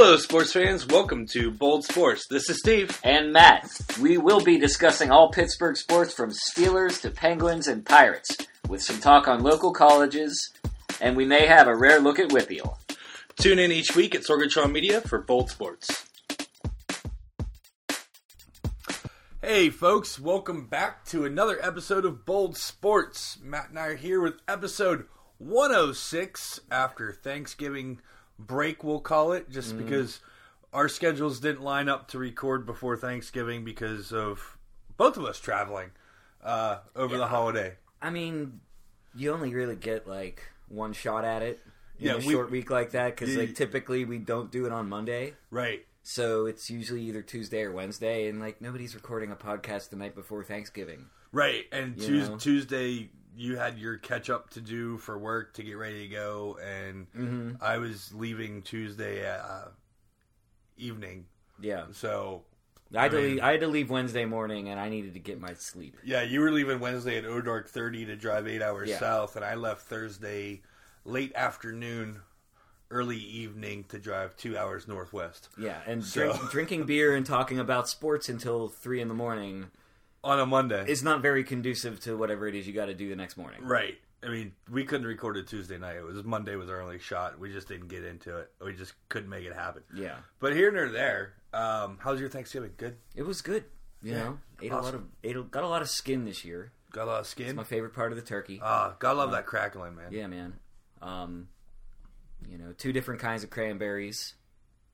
Hello, sports fans. Welcome to Bold Sports. This is Steve. and Matt. We will be discussing all Pittsburgh sports from Steelers to Penguins and Pirates, with some talk on local colleges, and we may have a rare look at Whitfield. Tune in each week at Sorgatron Media for Bold Sports. Hey, folks. Welcome back to another episode of Bold Sports. Matt and I are here with episode 106 after Thanksgiving break, we'll call it, just because our schedules didn't line up to record before Thanksgiving because of both of us traveling uh, over the holiday. I mean, you only really get like one shot at it in Yeah, a we- short week like that because like typically we don't do it on Monday. Right. So it's usually either Tuesday or Wednesday, and like nobody's recording a podcast the night before Thanksgiving. Right, and Tuesday you had your catch up to do for work to get ready to go, and Mm-hmm. I was leaving Tuesday uh, evening. Yeah, So I had, to I mean- leave, I had to leave Wednesday morning, and I needed to get my sleep. yeah, you were leaving Wednesday at Odark thirty to drive eight hours Yeah. south, and I left Thursday late afternoon, early evening to drive two hours northwest Yeah, and So- drink, drinking beer and talking about sports until three in the morning on a Monday. It's not very conducive to whatever it is you got to do the next morning. right. I mean, we couldn't record it Tuesday night. It was Monday was our only shot. We just didn't get into it. We just couldn't make it happen. Yeah, But here and there, um, how's your Thanksgiving? Good. it was good. You Yeah, know, ate a lot of ate a, got a lot of skin this year. Got a lot of skin. It's my favorite part of the turkey. Ah, gotta love that crackling, man. Yeah, man. Um, you know, two different kinds of cranberries.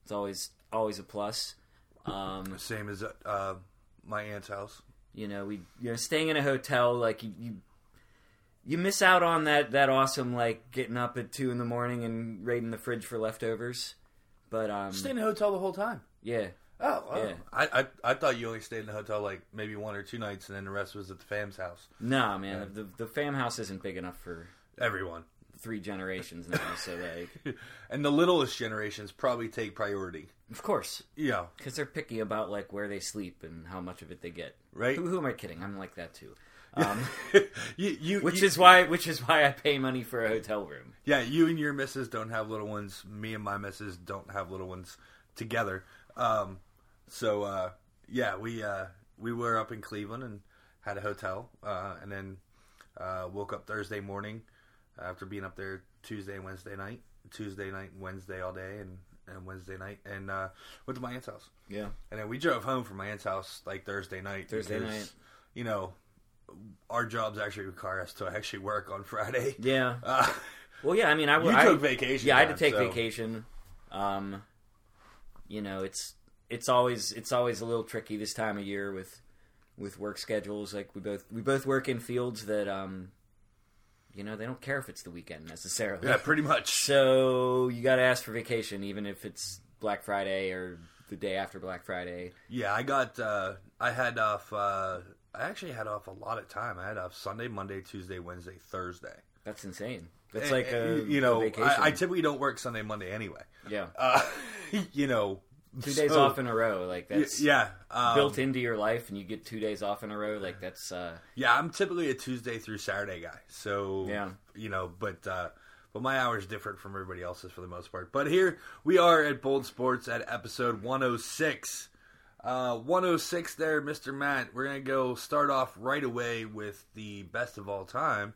It's always always a plus. Um, Same as uh, my aunt's house. You know, we you know staying in a hotel like you. you you miss out on that, that awesome like getting up at two in the morning and raiding the fridge for leftovers, but um Stayed in a hotel the whole time. yeah Oh, oh. Yeah. I, I I thought you only stayed in the hotel like maybe one or two nights, and then the rest was at the fam's house. nah man the the fam house isn't big enough for Everyone, three generations now so like and the littlest generations probably take priority. of course Yeah, because they're picky about like where they sleep and how much of it they get right. who, who am I kidding I'm like that too um, you, you, which you- is why which is why I pay money for a hotel room yeah. You and your missus don't have little ones. Me and my missus don't have little ones together. Um, so uh, yeah, we uh, we were up in Cleveland and had a hotel, uh, and then uh, woke up Thursday morning after being up there Tuesday and Wednesday night, Tuesday night Wednesday all day, and, and Wednesday night, and uh, went to my aunt's house. yeah And then we drove home from my aunt's house like Thursday night. Thursday because, night. You know, our jobs actually require us to actually work on Friday. yeah Uh, well yeah I mean I you I, took vacation. Yeah, I had to take so- vacation. Um, you know, it's it's always it's always a little tricky this time of year with with work schedules. Like we both we both work in fields that um, you know, they don't care if it's the weekend necessarily. Yeah, pretty much. So you got to ask for vacation, even if it's Black Friday or the day after Black Friday. Yeah, I got. Uh, I had off. Uh, I actually had off a lot of time. I had off Sunday, Monday, Tuesday, Wednesday, Thursday. That's insane. That's And- like a you know. I, I typically don't work Sunday, Monday anyway. yeah, Uh, you know, two days so- off in a row. Like that's yeah, um, built into your life, and you get two days off in a row. Like that's uh, Yeah, I'm typically a Tuesday through Saturday guy. So Yeah. you know, but uh, but my hours different from everybody else's for the most part. But here we are at Bold Sports at episode 106. Uh, 106 there, Mr. Matt. We're gonna go start off right away with the best of all time.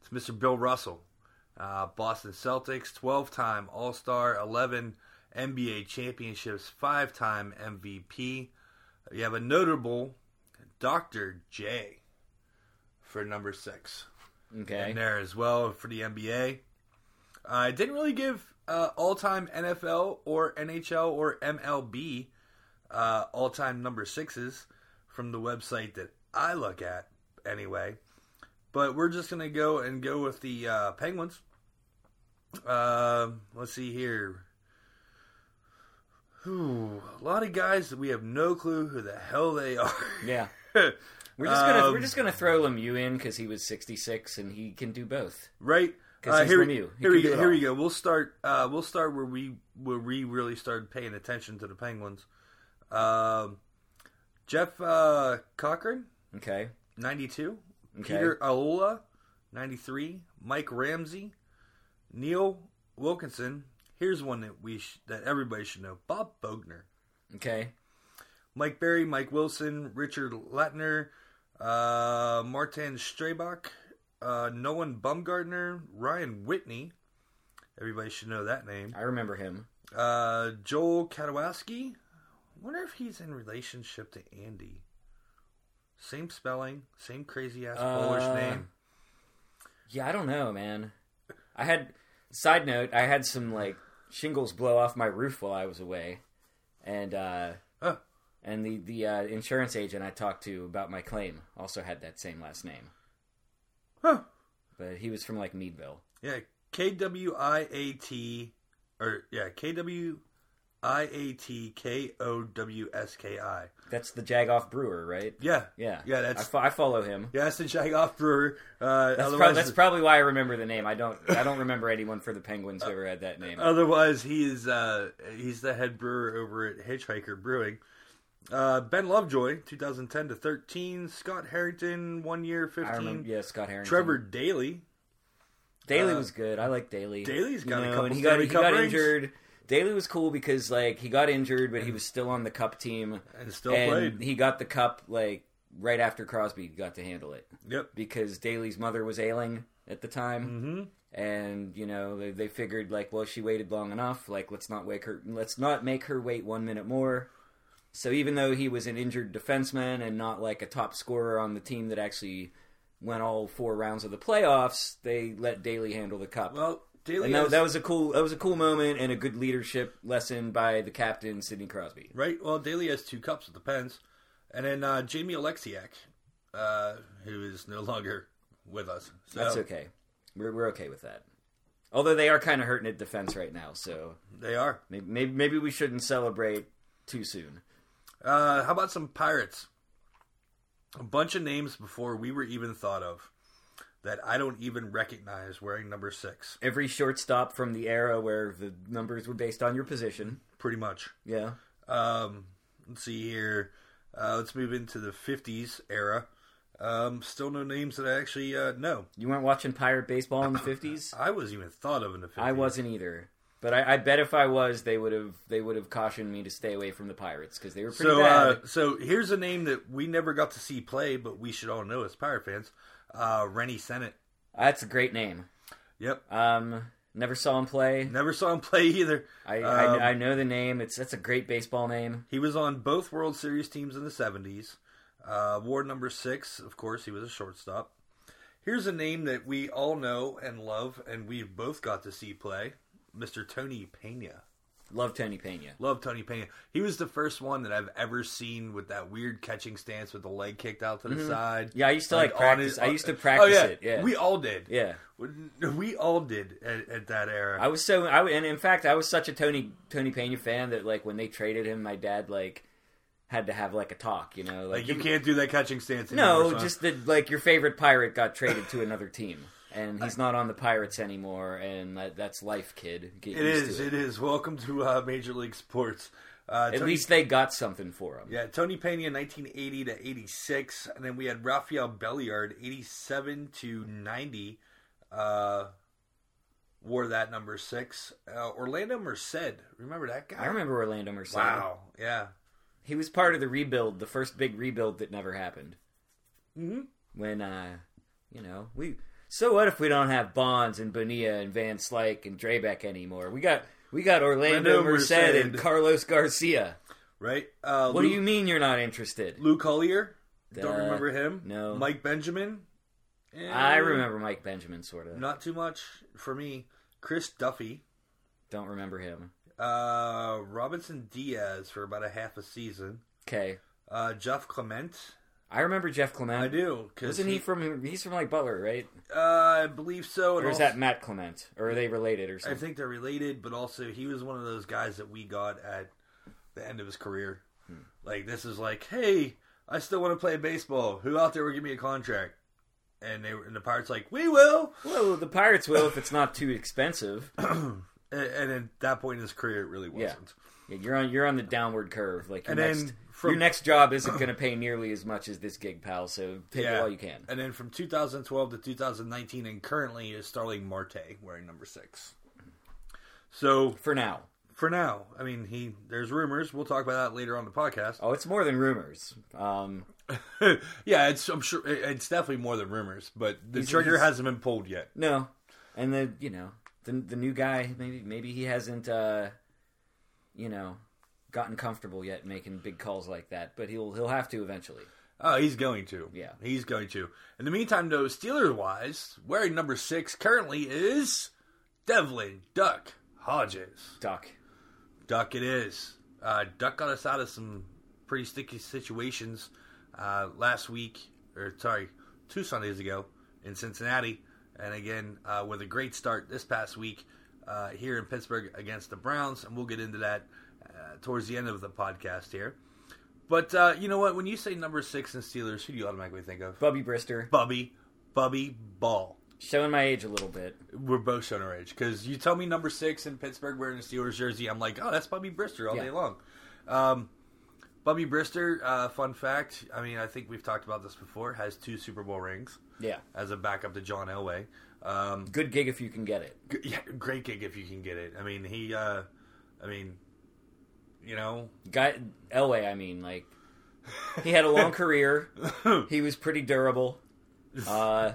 It's Mr. Bill Russell, uh, Boston Celtics, 12-time All-Star, 11 NBA championships, five-time MVP. You have a notable Dr. J for number six okay. in there as well for the NBA. I didn't really give uh, all-time NFL or NHL or MLB uh, all-time number sixes from the website that I look at anyway. But we're just gonna go and go with the uh, Penguins. Uh, let's see here. Whew, a lot of guys that we have no clue who the hell they are. Yeah. We're just gonna Um, we're just gonna throw Lemieux in because he was 66 and he can do both. right? Uh, here, Lemieux. He here we go. Here we go. We'll start. Uh, we'll start where we where we really started paying attention to the Penguins. Um, Jeff uh, Cochran, Okay. ninety two. Okay. Peter Ahola, ninety three. Mike Ramsey, Neil Wilkinson. Here's one that we sh- that everybody should know: Bob Boughner, Okay. Mike Berry, Mike Wilson, Richard Lintner, uh, Martin Strbak, uh, Nolan Baumgartner, Ryan Whitney. Everybody should know that name. I remember him. Uh, Joel Kwiatkowski. Wonder if he's in relationship to Andy. Same spelling, same crazy ass Polish Uh, name. Yeah, I don't know, man. I had side note, I had some like shingles blow off my roof while I was away. And uh Huh. and the the uh, insurance agent I talked to about my claim also had that same last name. Huh. But he was from like Meadville. Yeah, K W I A T, or yeah, K W I A T K O W S K I. That's the Jagoff Brewer, right? Yeah, Yeah. yeah. I, That's fo- I follow him. yeah, that's the Jagoff Brewer. Uh, That's, prob- that's probably why I remember the name. I don't I don't remember anyone for the Penguins who ever had that name. otherwise he is uh, he's the head brewer over at Hitchhiker Brewing. Uh, ben Lovejoy, 2010 to 13. Scott Harrington, one year, 15. I remember, yeah, Scott Harrington. Trevor Daley, Daley uh, was good. I like Daley. Daley's got a you know, couple and he got he got rings. injured. Daley was cool because like he got injured, but he was still on the cup team, and still and played. he got the cup like right after Crosby got to handle it Yep. because Daley's mother was ailing at the time, Mm-hmm. and you know they, they figured like, well, she waited long enough. Like, let's not wake her. Let's not make her wait one minute more. So even though he was an injured defenseman and not like a top scorer on the team that actually went all four rounds of the playoffs, they let Daley handle the cup. Well, Daley and that, that was a cool that was a cool moment and a good leadership lesson by the captain Sidney Crosby. Right. Well, Daley has two cups with the Pens, and then uh, Jamie Oleksiak, uh, who is no longer with us. So That's okay. We're we're okay with that. Although they are kind of hurting at defense right now, so They are. maybe maybe, maybe we shouldn't celebrate too soon. Uh, how about some Pirates? A bunch of names before we were even thought of that I don't even recognize wearing number six. Every shortstop from the era where the numbers were based on your position. Pretty much. Yeah. Um, let's see here. Uh, let's move into the '50s era. Um, still no names that I actually uh, know. You weren't watching pirate baseball in the fifties? I wasn't even thought of in the '50s. I wasn't either. But I, I bet if I was, they would have they would have cautioned me to stay away from the pirates because they were pretty So, bad. uh, so here's a name that we never got to see play, but we should all know as Pirate fans. Uh, Rennie Stennett. That's a great name. Yep. Um, never saw him play. Never saw him play either. I, Um, I I know the name. It's that's a great baseball name. He was on both World Series teams in the 70s. Uh, Ward number six, of course, he was a shortstop. Here's a name that we all know and love, and we've both got to see play Mr. Tony Pena. Love Tony Pena. Love Tony Pena. He was the first one that I've ever seen with that weird catching stance with the leg kicked out to the mm-hmm. side. Yeah, I used to like, on practice. his- I used to Oh, practice yeah. it. Yeah, We all did. yeah. We all did at, at that era. I was so I and in fact I was such a Tony Tony Pena fan that like when they traded him, my dad like had to have like a talk. You know, like, you can't do that catching stance anymore. No, son. just that like your favorite pirate got traded to another team. And he's not on the Pirates anymore, and that, that's life, kid. Get It is. to It is. Welcome to uh, Major League Sports. Uh, At Tony- least they got something for him. Yeah, Tony Pena, 1980 to 86, and then we had Rafael Belliard, 87 to 90. Uh, wore that number six. Uh, Orlando Merced, remember that guy? I remember Orlando Merced. Wow. Yeah. He was part of the rebuild, the first big rebuild that never happened. Mm-hmm. When, uh, you know, we. So what if we don't have Bonds and Bonilla and Van Slyke and Drabek anymore? We got we got Orlando Orlando Merced, Merced. and Carlos Garcia. Right. Uh, What Lou, do you mean you're not interested? Lou Collier. Don't remember him. no. Mike Benjamin. Eh, I remember Mike Benjamin, sort of. Not too much for me. Chris Duffy. Don't remember him. Uh, Robinson Diaz for about a half a season. Okay, Uh, Jeff Clement. I remember Jeff Clement. I do. Wasn't he from? He's from like Butler, right? Uh, I believe so. and Or is also- that Matt Clement? Or are they related or something? I something? think they're related, but also he was one of those guys that we got at the end of his career. Hmm. Like this is like, hey, I still want to play baseball. Who out there will give me a contract? And they were, and the Pirates like, we will. Well, the Pirates will if it's not too expensive. And, and at that point in his career, it really Yeah. wasn't. Yeah, you're on you're on the downward curve. Like your And then next from- your next job isn't going to pay nearly as much as this gig, pal. So take it Yeah. while you can. And then from 2012 to 2019, and currently is Starling Marte wearing number six. So for now. for now, I mean, he there's rumors. We'll talk about that later on the podcast. Oh, it's more than rumors. Um, yeah, it's I'm sure it- it's definitely more than rumors, but the He's- trigger he's- hasn't been pulled yet. no, and the you know the the new guy maybe maybe he hasn't uh, you know gotten comfortable yet making big calls like that, but he'll he'll have to eventually. Oh, he's going to. Yeah. he's going to. In the meantime, though, Steelers wise, wearing number six currently is Devlin Duck Hodges. Duck. Duck it is. Uh, Duck got us out of some pretty sticky situations uh, last week, or sorry, two Sundays ago in Cincinnati, and again uh, with a great start this past week uh, here in Pittsburgh against the Browns, and we'll get into that uh, towards the end of the podcast here. But uh, you know what? When you say number six in Steelers, who do you automatically think of? Bubby Brister. Bubby, Bubby Ball. Showing my age a little bit. We're both showing our age because you tell me number six in Pittsburgh wearing a Steelers jersey, I'm like, oh, that's Bubby Brister all Yeah. day long. Um, Bubby Brister, uh, fun fact. I mean, I think we've talked about this before. Has two Super Bowl rings Yeah. as a backup to John Elway. Um, Good gig if you can get it. g- yeah, great gig if you can get it. I mean, he. Uh, I mean, you know, Guy Elway, I mean, like he had a long career. He was pretty durable. Uh,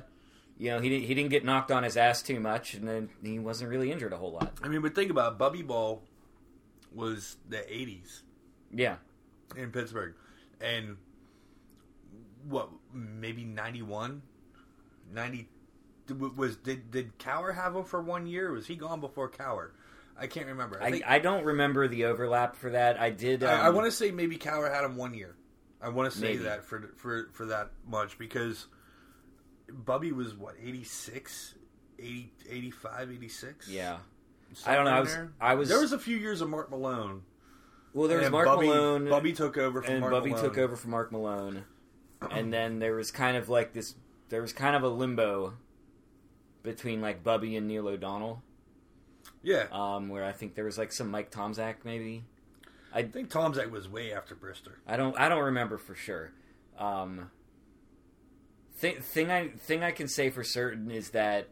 you know, he didn't he didn't get knocked on his ass too much, and then he wasn't really injured a whole lot. I mean, but think about it, Bubby Ball was the '80s Yeah, in Pittsburgh, and what maybe 91, 90 was did did Cowher have him for one year? Or was he gone before Cowher? I can't remember. I, I, think, I don't remember the overlap for that. I did. Um, I, I want to say maybe Cowher had him one year. I want to say Maybe. that for for for that much because Bubby was what 86, 80, 85, 86? Yeah, I don't know. I was- Somewhere I was- There was a few years of Mark Malone. well, there was Mark Bubby, Malone, Bubby took over from and Mark Bubby Malone. took over for Mark Malone, and then there was kind of like this. There was kind of a limbo between like Bubby and Neil O'Donnell, Yeah, um, where I think there was like some Mike Tomczak maybe. I think Tomczak was way after Brister. I don't I don't remember for sure. Um, thing thing I thing I can say for certain is that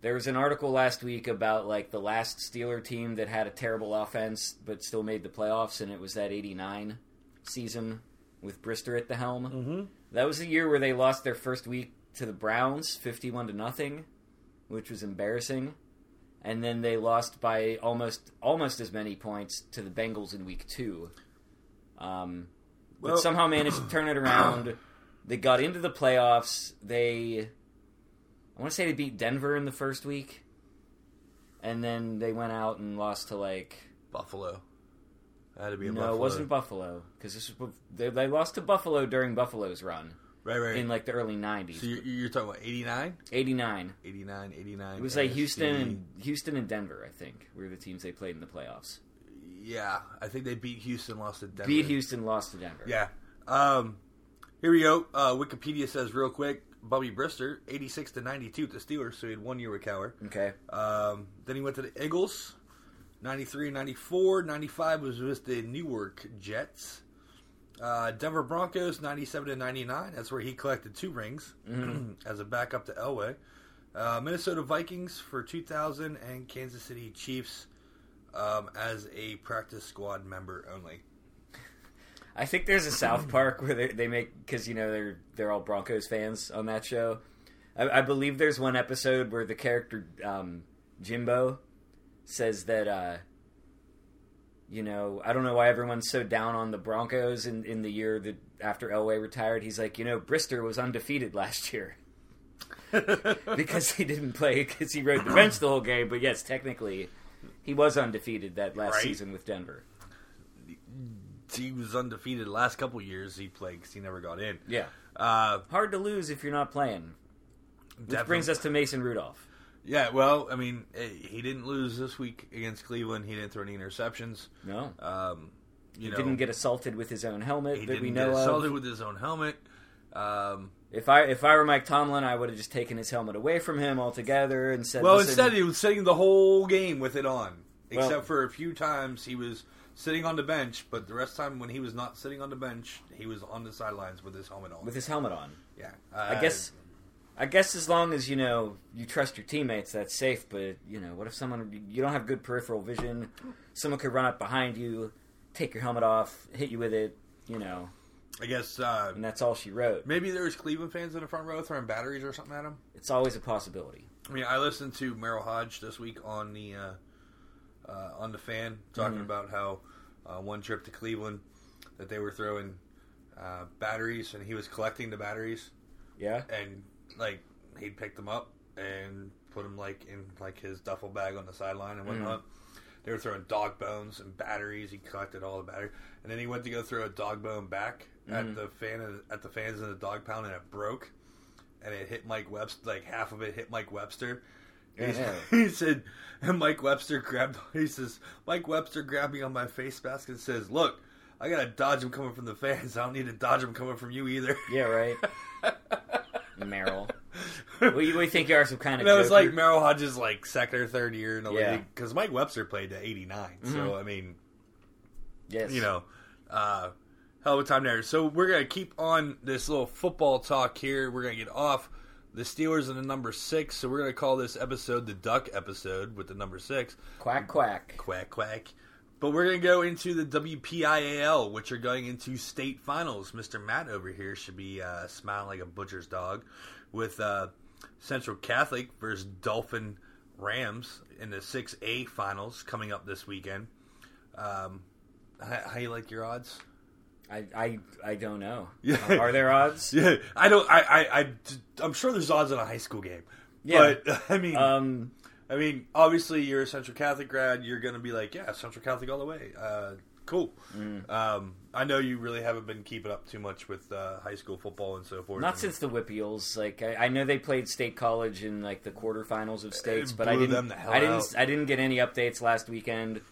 there was an article last week about like the last Steeler team that had a terrible offense but still made the playoffs, and it was that '89 season with Brister at the helm. Mm-hmm. That was the year where they lost their first week to the Browns, fifty-one to nothing, which was embarrassing. And then they lost by almost almost as many points to the Bengals in week two. Um, but somehow managed to turn it around. They got into the playoffs. They, I want to say they beat Denver in the first week, and then they went out and lost to like Buffalo. Had to be a no, Buffalo. it wasn't Buffalo because this was they, they lost to Buffalo during Buffalo's run right, right. in like the early '90s. so you're, you're talking about 89? 89. 89, 89. It was like Houston and Houston and Denver, I think, were the teams they played in the playoffs. Yeah, I think they beat Houston, lost to Denver. Beat Houston, lost to Denver. Yeah. Um, here we go. Uh, Wikipedia says real quick Bobby Brister, 86 to 92 at the Steelers, so he had one year with Cowher. Okay. Um, then he went to the Eagles, 93 94. 95 was with the New York Jets. Uh, Denver Broncos, 97 to 99. That's where he collected two rings as a backup to Elway. Uh, Minnesota Vikings for 2000 and Kansas City Chiefs um, as a practice squad member only. I think there's a South Park where they, they make because you know they're they're all Broncos fans on that show. I, I believe there's one episode where the character um, Jimbo says that uh, you know I don't know why everyone's so down on the Broncos in, in the year that after Elway retired. He's like, you know, Brister was undefeated last year because he didn't play because he rode the bench the whole game. But yes, technically, he was undefeated that last Right. season with Denver. he was undefeated the last couple years he played because he never got in. Yeah, Uh, hard to lose if you're not playing. Which brings us to Mason Rudolph. Yeah, well, I mean, eh, he didn't lose this week against Cleveland. He didn't throw any interceptions. No, Um, you he know, didn't get assaulted with his own helmet he that didn't we get know assaulted of. with his own helmet. Um, If I if I were Mike Tomlin, I would have just taken his helmet away from him altogether and said, well, instead he was sitting the whole game with it on, Well- except for a few times he was sitting on the bench. But the rest of the time when he was not sitting on the bench, he was on the sidelines with his helmet on. with his helmet on." yeah, I Uh, guess I guess as long as you know you trust your teammates, that's safe. But you know, what if someone you don't have good peripheral vision? Someone could run up behind you, take your helmet off, hit you with it. You know, I guess uh, and that's all she wrote. maybe there was Cleveland fans in the front row throwing batteries or something at him. It's always a possibility. I mean, I listened to Merril Hoge this week on the uh, uh, on the fan talking Mhm. about how uh, one trip to Cleveland that they were throwing uh, batteries and he was collecting the batteries Yeah. and like he'd pick them up and put them like in like his duffel bag on the sideline and whatnot. They were throwing dog bones and batteries. He collected all the batteries, and then he went to go throw a dog bone back at Mhm. the fan at the fans in the dog pound, and it broke, and it hit Mike Webster. Like half of it hit Mike Webster. He, Yeah. he said, and Mike Webster grabbed. He says, Mike Webster grabbed me on my face mask and says, "Look, I gotta dodge him coming from the fans. I don't need to dodge him coming from you either." Yeah. Right. Merrill. We, we think you are some kind of. That was like Merril Hoge's like second or third year in the Yeah. league because Mike Webster played to eighty So Mhm. I mean, yes. you know, uh, hell of a time there. So we're gonna keep on this little football talk here. We're gonna get off the Steelers and the number six. So we're gonna call this episode the Duck episode with the number six. quack quack. Quack quack. But we're gonna go into the WPIAL, which are going into state finals. Mr. Matt over here should be uh, smiling like a butcher's dog, with uh, Central Catholic versus Dauphin Rams in the six A finals coming up this weekend. Um, how, how you like your odds? I, I I don't know. Yeah. Are there odds? Yeah, I don't. I, I, I, I'm sure there's odds in a high school game. Yeah. But I mean, Um. I mean, obviously, you're a Central Catholic grad. You're going to be like, yeah, Central Catholic all the way. Uh, cool. Mm. Um, I know you really haven't been keeping up too much with uh, high school football and so forth. Not And since the Whippeals. Like I, I know they played state college in like the quarterfinals of states, but I didn't. them the hell I didn't. out. I didn't get any updates last weekend.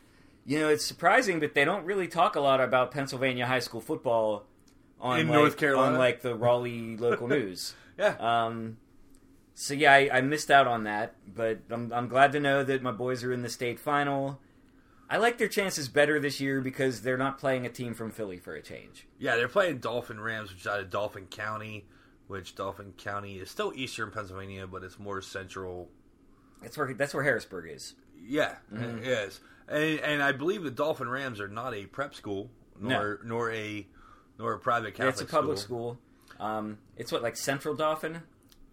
You know, it's surprising, but they don't really talk a lot about Pennsylvania high school football on In like, North Carolina? on like the Raleigh local news. yeah, Um, so yeah, I, I missed out on that, but I'm I'm glad to know that my boys are in the state final. I like their chances better this year because they're not playing a team from Philly for a change. yeah, they're playing Dauphin Rams, which is out of Dauphin County, which Dauphin County is still eastern Pennsylvania, but it's more central. That's where that's where Harrisburg is. Yeah, Mhm. it is. And, and I believe the Dauphin Rams are not a prep school, nor nor a nor a private Yeah, Catholic it's a public school. Um, it's what like Central Dauphin.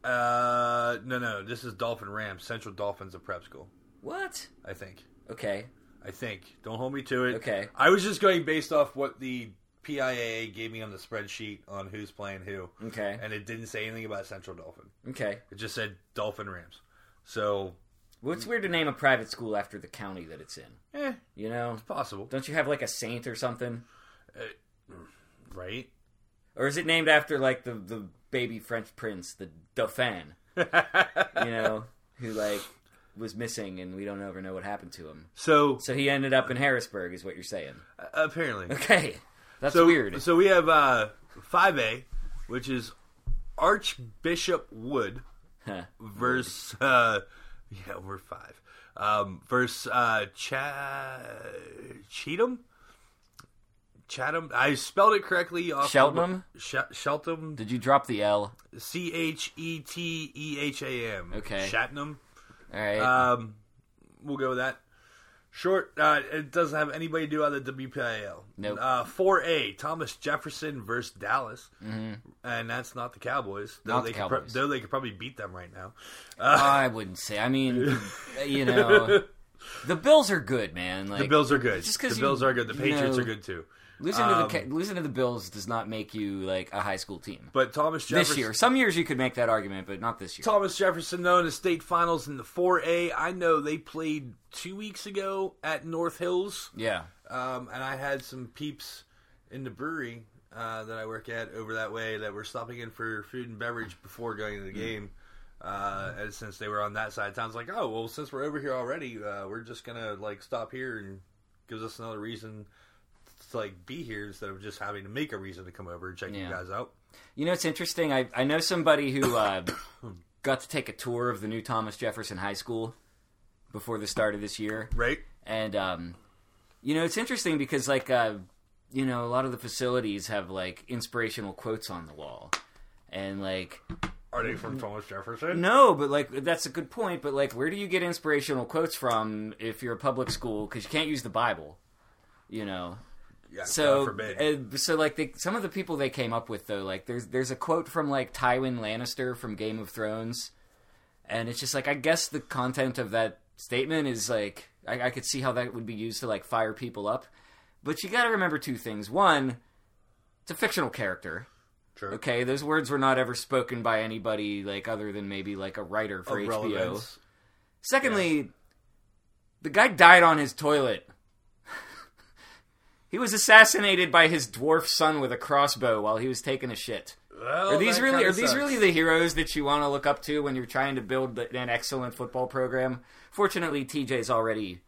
Uh, no, no. This is Dauphin Rams. Central Dauphins a prep school. What? I think. Okay. I think. Don't hold me to it. Okay. I was just going based off what the PIAA gave me on the spreadsheet on who's playing who, Okay. and it didn't say anything about Central Dauphin. Okay. It just said Dauphin Rams. So, Well, it's weird to name a private school after the county that it's in. eh, You know? It's possible, Don't you have like a saint or something? right? Or is it named after like the the baby French prince, the Dauphin? You know, who like was missing and we don't ever know what happened to him. so So he ended up in Harrisburg, is what you're saying. apparently, Okay, that's so weird. So we have uh five A, which is Archbishop Wood Huh. versus uh yeah we're five um versus uh Cha- Cheatham Chatham I spelled it correctly off Cheltenham? Sh- Cheltenham Did you drop the L? C H E T E H A M Okay. Chattenham All right. um we'll go with that short uh it doesn't have anybody to do on the WPIAL Nope. uh 4A Thomas Jefferson versus Dallas Mhm. and that's not the Cowboys though Not they the could pro- Cowboys. though they could probably beat them right now I wouldn't say. I mean, you know, the Bills are good, man. Like The Bills are good. just the 'cause you- Bills are good. The Patriots know- are good too. Losing to um, the losing to the Bills does not make you like a high school team. But Thomas Jefferson, This year, some years you could make that argument, but not this year. Thomas Jefferson, though, in the state finals in the 4A, I know they played two weeks ago at North Hills, Yeah. um, and I had some peeps in the brewery uh, that I work at over that way that were stopping in for food and beverage before going to the game. Uh, and since they were on that side of town, it's like, oh well, since we're over here already, uh, we're just gonna like stop here and gives us another reason to like be here instead of just having to make a reason to come over and check you guys out. You know, it's interesting. I I know somebody who uh, got to take a tour of the new Thomas Jefferson High School before the start of this year, Right? and um, you know, it's interesting because like uh, you know, a lot of the facilities have like inspirational quotes on the wall, and like Are they from Thomas Jefferson? No, but like that's a good point. But like, where do you get inspirational quotes from if you're a public school? Because you can't use the Bible, you know. Yeah, God So, forbid. uh, so like they, some of the people they came up with though, like there's there's a quote from like Tywin Lannister from Game of Thrones, and it's just like I guess the content of that statement is like I, I could see how that would be used to like fire people up, but you got to remember two things. One, it's a fictional character. True. Okay, those words were not ever spoken by anybody like other than maybe like a writer for Of HBO. relevance. Secondly, the guy died on his toilet. He was assassinated by his dwarf son with a crossbow while he was taking a shit. Well, Are these really are these really the heroes that you want to look up to when you're trying to build an excellent football program? Fortunately, TJ's already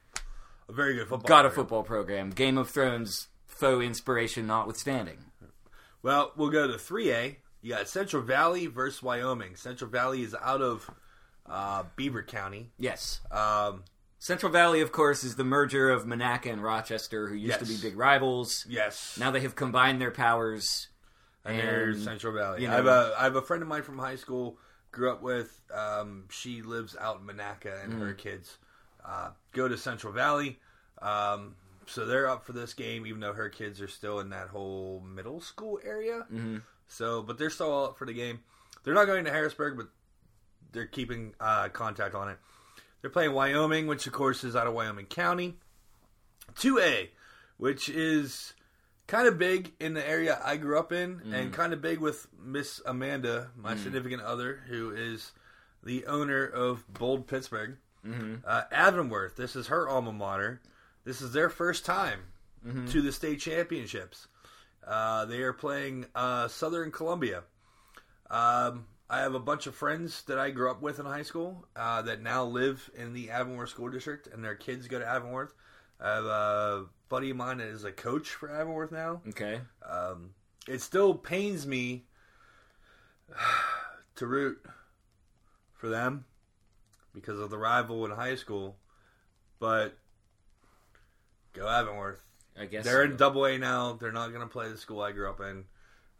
a very good football? got a football program. Game of Thrones faux inspiration notwithstanding. Well, we'll go to 3A. You got Central Valley versus Wyoming. Central Valley is out of uh, Beaver County. Yes. Um, Central Valley, of course, is the merger of Monaca and Rochester, who used to be big rivals. yes. Now they have combined their powers. and there's Central Valley. you I have a I have a friend of mine from high school. Grew up with. Um, she lives out in Monaca, and her kids uh, go to Central Valley. Um, so they're up for this game, even though her kids are still in that whole middle school area. Mm-hmm. So, but they're still all up for the game. They're not going to Harrisburg, but they're keeping uh, contact on it. They're playing Wyoming, which of course is out of Wyoming County. 2A, which is kind of big in the area I grew up in, and kind of big with Miss Amanda, my significant other, who is the owner of Bold Pittsburgh. Uh, Avonworth, this is her alma mater. This is their first time to the state championships. Uh, they are playing uh, Southern Columbia. Um, I have a bunch of friends that I grew up with in high school uh, that now live in the Avonworth School District, and their kids go to Avonworth. I have a buddy of mine that is a coach for Avonworth now. Okay. Um, it still pains me to root for them because of the rival in high school, but go Avonworth. I guess They're so. in Double A now. They're not going to play the school I grew up in.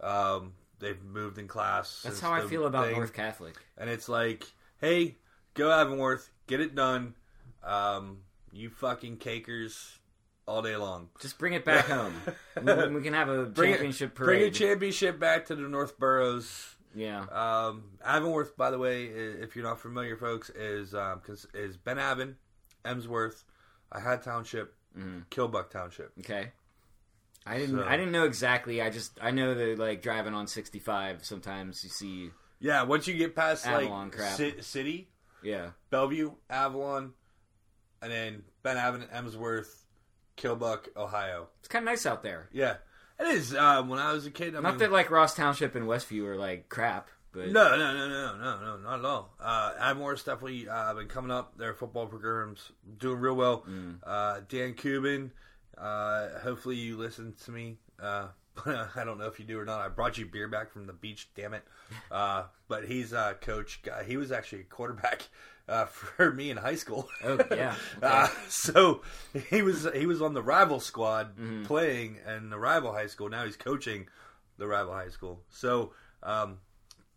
Um, they've moved in class. That's how I feel about thing. North Catholic. And it's like, hey, go Avonworth, get it done. Um, you fucking cakers all day long. Just bring it back home. we, we can have a Bring championship it, bring a championship back to the North Boroughs. yeah. Um, Avonworth, by the way, if you're not familiar, folks, is um, is Ben Avon, Emsworth, Had Township, Kilbuck Township. Okay. I didn't. So- I didn't know exactly. I just. I know that like driving on 65. Sometimes you see. Yeah, once you get past Avalon like crap. Ci- City, Yeah. Bellevue, Avalon, and then Ben Avon, Emsworth, Kilbuck, Ohio. It's kind of nice out there. Yeah, it is. Uh, when I was a kid, I Not mean, that like Ross Township and Westview are like crap, but no, no, no, no, no, no, not at all. Uh, Avonworth's definitely uh, been coming up. Their football programs doing real well. Mm. Uh, Dan Cuban, uh, hopefully you listen to me. Uh, I don't know if you do or not. I brought you beer back from the beach. Damn it! Uh, but he's a coach. Guy. He was actually a quarterback uh, for me in high school. Oh yeah. Uh, so he was he was on the rival squad Mm-hmm. playing in the rival high school. Now he's coaching the rival high school. So um,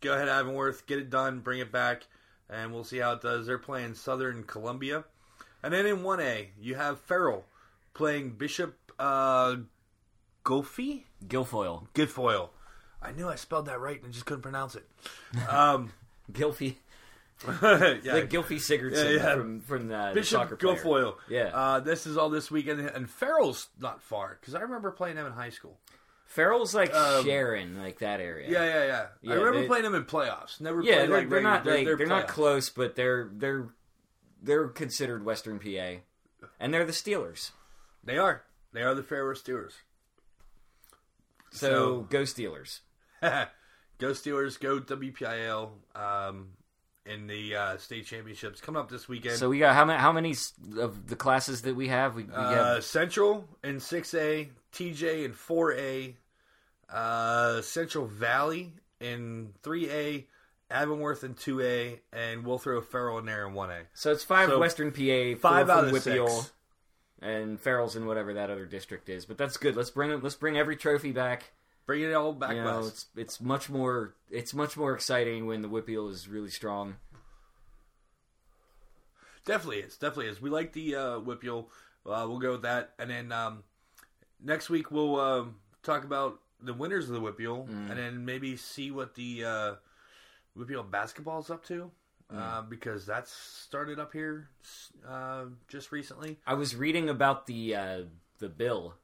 go ahead, Avonworth, get it done, bring it back, and we'll see how it does. They're playing Southern Columbia, and then in one A you have Farrell playing Bishop uh, Gofi Guilfoyle. Goodfoil. I knew I spelled that right and just couldn't pronounce it. Um, Gilfy. yeah, Like Gilfy Sigurdsson Yeah, yeah. from from uh, the Bishop soccer player. Guilfoyle. Yeah. Uh, this is all this weekend, and Farrell's not far because I remember playing him in high school. Farrell's like Um, Sharon, like that area. Yeah, yeah, yeah. Yeah, I remember they- playing him in playoffs. Never Yeah, played they're, like they're not regular- like they're, not close, but they're they're they're considered Western PA, and they're the Steelers. They are. They are the Farrell Steelers. So, So- go Steelers. go Steelers. Go WPIAL. Um, in the uh, state championships coming up this weekend. So we got how many how many of the classes that we have? We, we Uh, have Central in 6A, TJ in 4A, uh, Central Valley in 3A, Avonworth in 2A, and we'll throw Farrell in there in 1A. so it's five so Western PA, four five out of Whippeal, six. And Farrell's in whatever that other district is. But that's good. Let's bring it. Let's bring every trophy back. Bring it all back you know, it's it's much more it's much more exciting when the Whippeal is really strong. Definitely is. Definitely is. We like the uh, Whippeal. Uh, we'll go with that. And then um, next week we'll um talk about the winners of the Whippeal, Mm. and then maybe see what the uh, Whippeal basketball is up to. Uh, because that's started up here uh, just recently. I was reading about the uh, the bill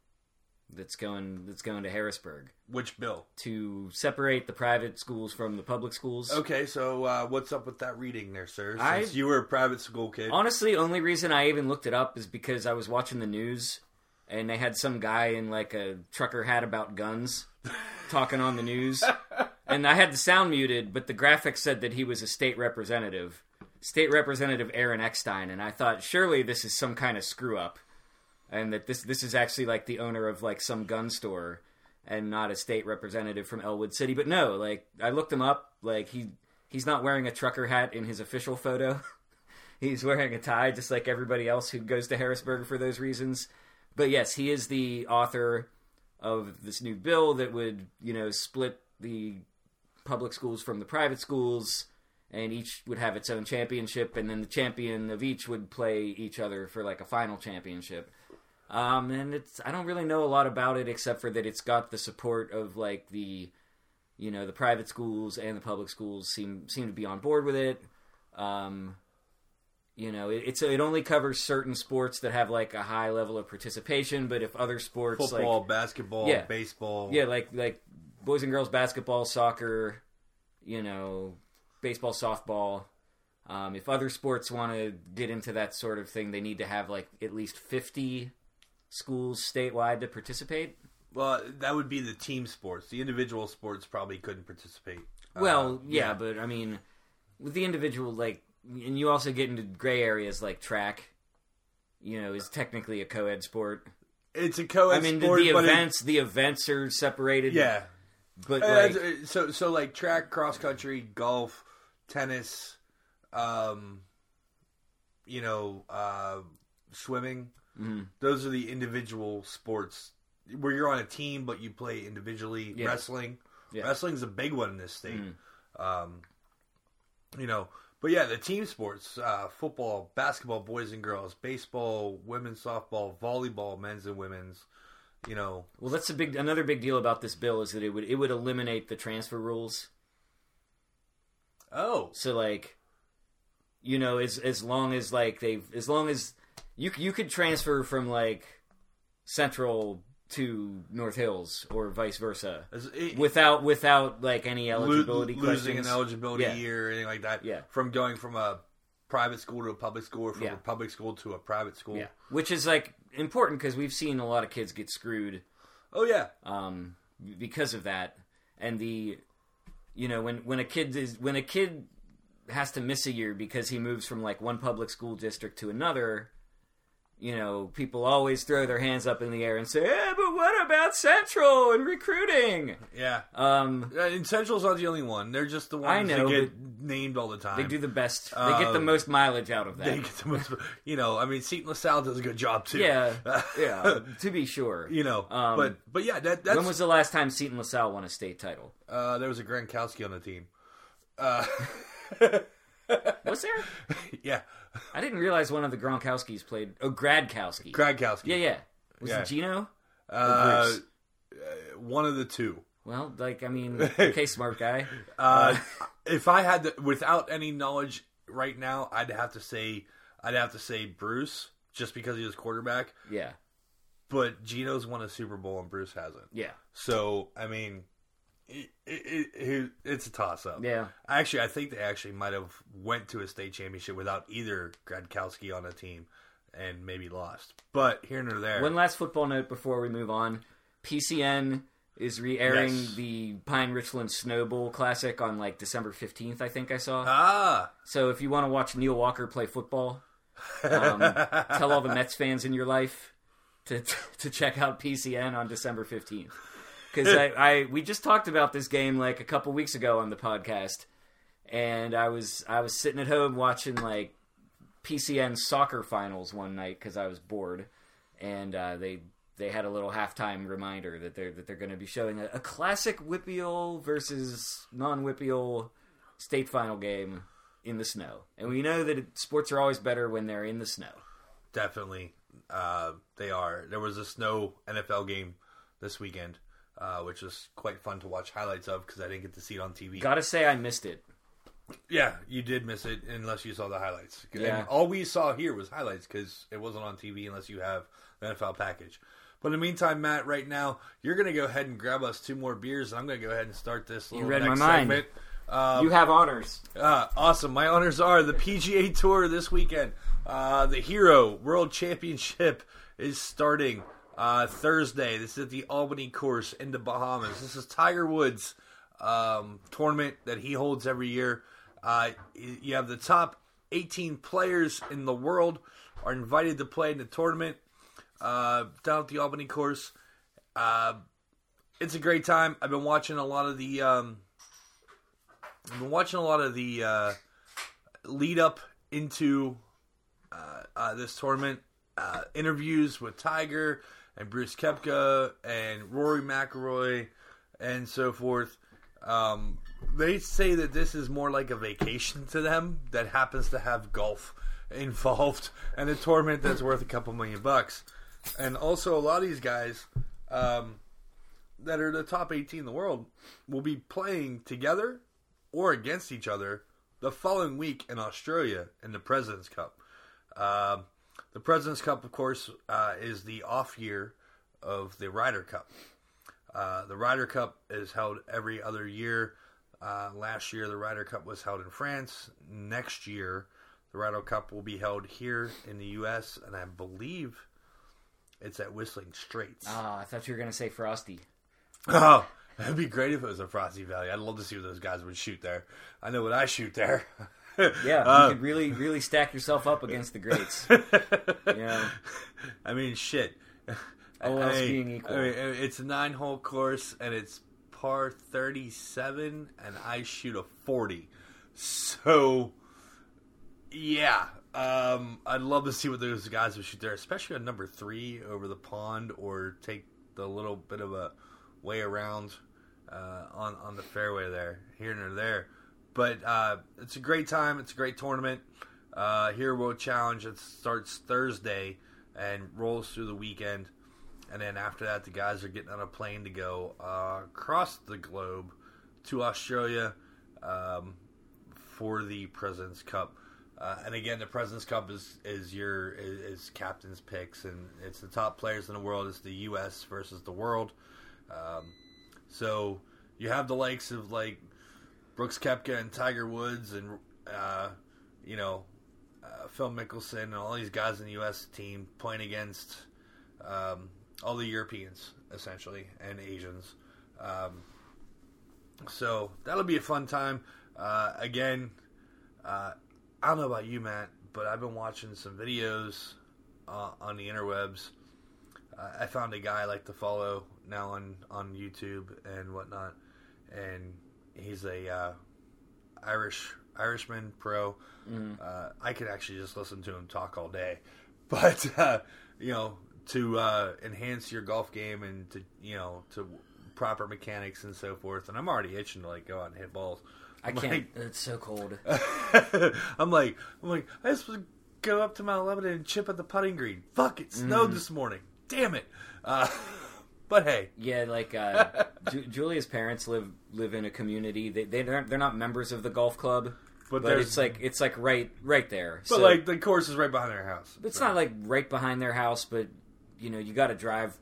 that's going that's going to Harrisburg Which bill? to separate the private schools from the public schools. Okay, so uh, what's up with that reading there, sir? Since I- you were a private school kid. Honestly, only reason I even looked it up is because I was watching the news and they had some guy in like a trucker hat about guns talking on the news. And I had the sound muted, but the graphics said that he was a state representative. State Representative Aaron Eckstein, and I thought surely this is some kind of screw up. And that this this is actually like the owner of like some gun store and not a state representative from Ellwood City. But no, like I looked him up, like he he's not wearing a trucker hat in his official photo. He's wearing a tie, just like everybody else who goes to Harrisburg for those reasons. But yes, he is the author of this new bill that would, you know, split the public schools from the private schools, and each would have its own championship, and then the champion of each would play each other for like a final championship. Um, and it's I don't really know a lot about it except for that it's got the support of like the, you know, the private schools and the public schools seem seem to be on board with it. Um, you know, it, it's it only covers certain sports that have like a high level of participation, but if other sports Football, like basketball, Yeah. baseball. yeah, like like boys and girls basketball, soccer, you know, baseball, softball. Um, if other sports want to get into that sort of thing, they need to have like at least fifty schools statewide to participate. Well, that would be the team sports. The individual sports probably couldn't participate. Well, Uh, yeah, but I mean, with the individual, like, and you also get into gray areas like track. You know, is technically a co-ed sport. it's a co-ed I mean, the, sport, the it- events, the events are separated. yeah. But Uh, so so like track, cross country, golf, tennis, um, you know, uh, swimming. mhm. Those are the individual sports where you're on a team but you play individually. Yeah. Wrestling, Yeah. wrestling's a big one in this state. Mhm. Um, you know, but yeah, the team sports: uh, football, basketball, boys and girls, baseball, women's softball, volleyball, men's and women's. You know, Well, that's a big another big deal about this bill is that it would it would eliminate the transfer rules. oh, So like, you know, as as long as like they've as long as you you could transfer from like Central to North Hills or vice versa it- without without like any lo- eligibility losing questions. an eligibility Yeah. year or anything like that. Yeah. from going from a private school to a public school, or from Yeah. a public school to a private school. Yeah, which is like important because we've seen a lot of kids get screwed Oh yeah, um, because of that. And the, you know, when when a kid is when a kid has to miss a year because he moves from like one public school district to another, you know, people always throw their hands up in the air and say, "Yeah, but what about Central and recruiting?" yeah. Um, And Central's not the only one. They're just the ones I know, that get named all the time. they do the best. they get the Um, most mileage out of that. They get the most. You know, I mean, Seton LaSalle does a good job too. Yeah, yeah. To be sure. you know, Um, but but yeah, that that's when was the last time Seton LaSalle won a state title? uh, there was a Gronkowski on the team. Uh, Was there? yeah, I didn't realize one of the Gronkowskis played. Oh, Gradkowski. Gradkowski. Yeah, yeah. Was Yeah. it Gino? Uh, uh, one of the two. Well, like I mean, okay, smart guy. Uh, if I had to, without any knowledge right now, I'd have to say, I'd have to say Bruce, just because he was quarterback. Yeah, But Gino's won a Super Bowl and Bruce hasn't. yeah, So I mean, it, it, it, it's a toss up. yeah. Actually, I think they actually might have went to a state championship without either Gradkowski on a team, and maybe lost. But here nor there. One last football note before we move on. PCN is re-airing Yes. the Pine Richland Snowball Classic on like December fifteenth. I think I saw. ah, so if you want to watch Neil Walker play football, um, tell all the Mets fans in your life to to check out PCN on December fifteenth. Because I, I we just talked about this game like a couple weeks ago on the podcast, and I was I was sitting at home watching like PCN soccer finals one night because I was bored, and uh, they they had a little halftime reminder that they're that they're going to be showing a, a classic Whippeal versus non-Whippeal state final game in the snow, and we know that it, sports are always better when they're in the snow. Definitely, uh, they are. There was a snow NFL game this weekend, uh, which was quite fun to watch highlights of because I didn't get to see it on TV. Gotta say, I missed it. Yeah, you did miss it unless you saw the highlights. Yeah. And all we saw here was highlights because it wasn't on TV unless you have the NFL package. But in the meantime, Matt, right now you're going to go ahead and grab us two more beers, and I'm going to go ahead and start this. Little read my mind. Segment. Um, you have honors. uh, awesome. My honors are the PGA Tour this weekend. Uh, the Hero World Championship is starting uh, Thursday. This is at the Albany course in the Bahamas. This is Tiger Woods' um, tournament that he holds every year. Uh, you have the top 18 players in the world are invited to play in the tournament uh, down at the Albany course. Uh, it's a great time. I've been watching a lot of the. Um, I've been watching a lot of the uh, lead up into uh, uh, this tournament. Uh, interviews with Tiger and Brooks Koepka and Rory McIlroy and so forth. Um, they say that this is more like a vacation to them that happens to have golf involved and a tournament that's worth a couple million bucks. And also, a lot of these guys um, that are the top 18 in the world will be playing together or against each other the following week in Australia in the President's Cup. Um the President's Cup, of course, uh, is the off year of the Ryder Cup. Uh, the Ryder Cup is held every other year. Uh, last year, the Ryder Cup was held in France. Next year, the Ryder Cup will be held here in the U.S., and I believe it's at Whistling Straits. Ah, I thought you were gonna say Frosty. Oh, that'd be great if it was a Frosty Valley. I'd love to see what those guys would shoot there. I know what I shoot there. Yeah, Uh, you could really, really stack yourself up against the greats. Yeah. I mean, shit. All I else mean, being equal. I mean, it's a nine hole course and it's par 37, and I shoot a 40. So, yeah. Um, I'd love to see what those guys would shoot there, especially on number three over the pond or take the little bit of a way around uh, on, on the fairway there, here and there. But uh, it's a great time. It's a great tournament. Uh, Hero World Challenge. It starts Thursday and rolls through the weekend. And then after that, the guys are getting on a plane to go uh, across the globe to Australia um, for the President's Cup. Uh, and again, the President's Cup is is your is, is captain's picks, and it's the top players in the world. It's the U.S. versus the world. Um, so you have the likes of like Brooks Koepka and Tiger Woods, and uh, you know uh, Phil Mickelson, and all these guys in the U.S. team playing against um, all the Europeans essentially and Asians. Um, so that'll be a fun time. Uh, again, uh, I don't know about you, Matt, but I've been watching some videos uh, on the interwebs. Uh, I found a guy I like to follow now on, on YouTube and whatnot, and he's a uh, Irish Irishman pro. Uh, I could actually just listen to him talk all day, but uh, you know, to uh, enhance your golf game and to you know to proper mechanics and so forth. And I'm already itching to like go out and hit balls. I I'm can't. like- it's so cold. I'm like, I'm like, I just supposed to go up to Mount Lebanon and chip at the putting green. Fuck, it snowed this morning. Damn it. Uh, but hey, Yeah, like uh, Ju- Julia's parents live live in a community. They they they're, they're not members of the golf club, but, but it's like it's like right right there. but So like the course is right behind their house. it's So- not like right behind their house, but you know you got to drive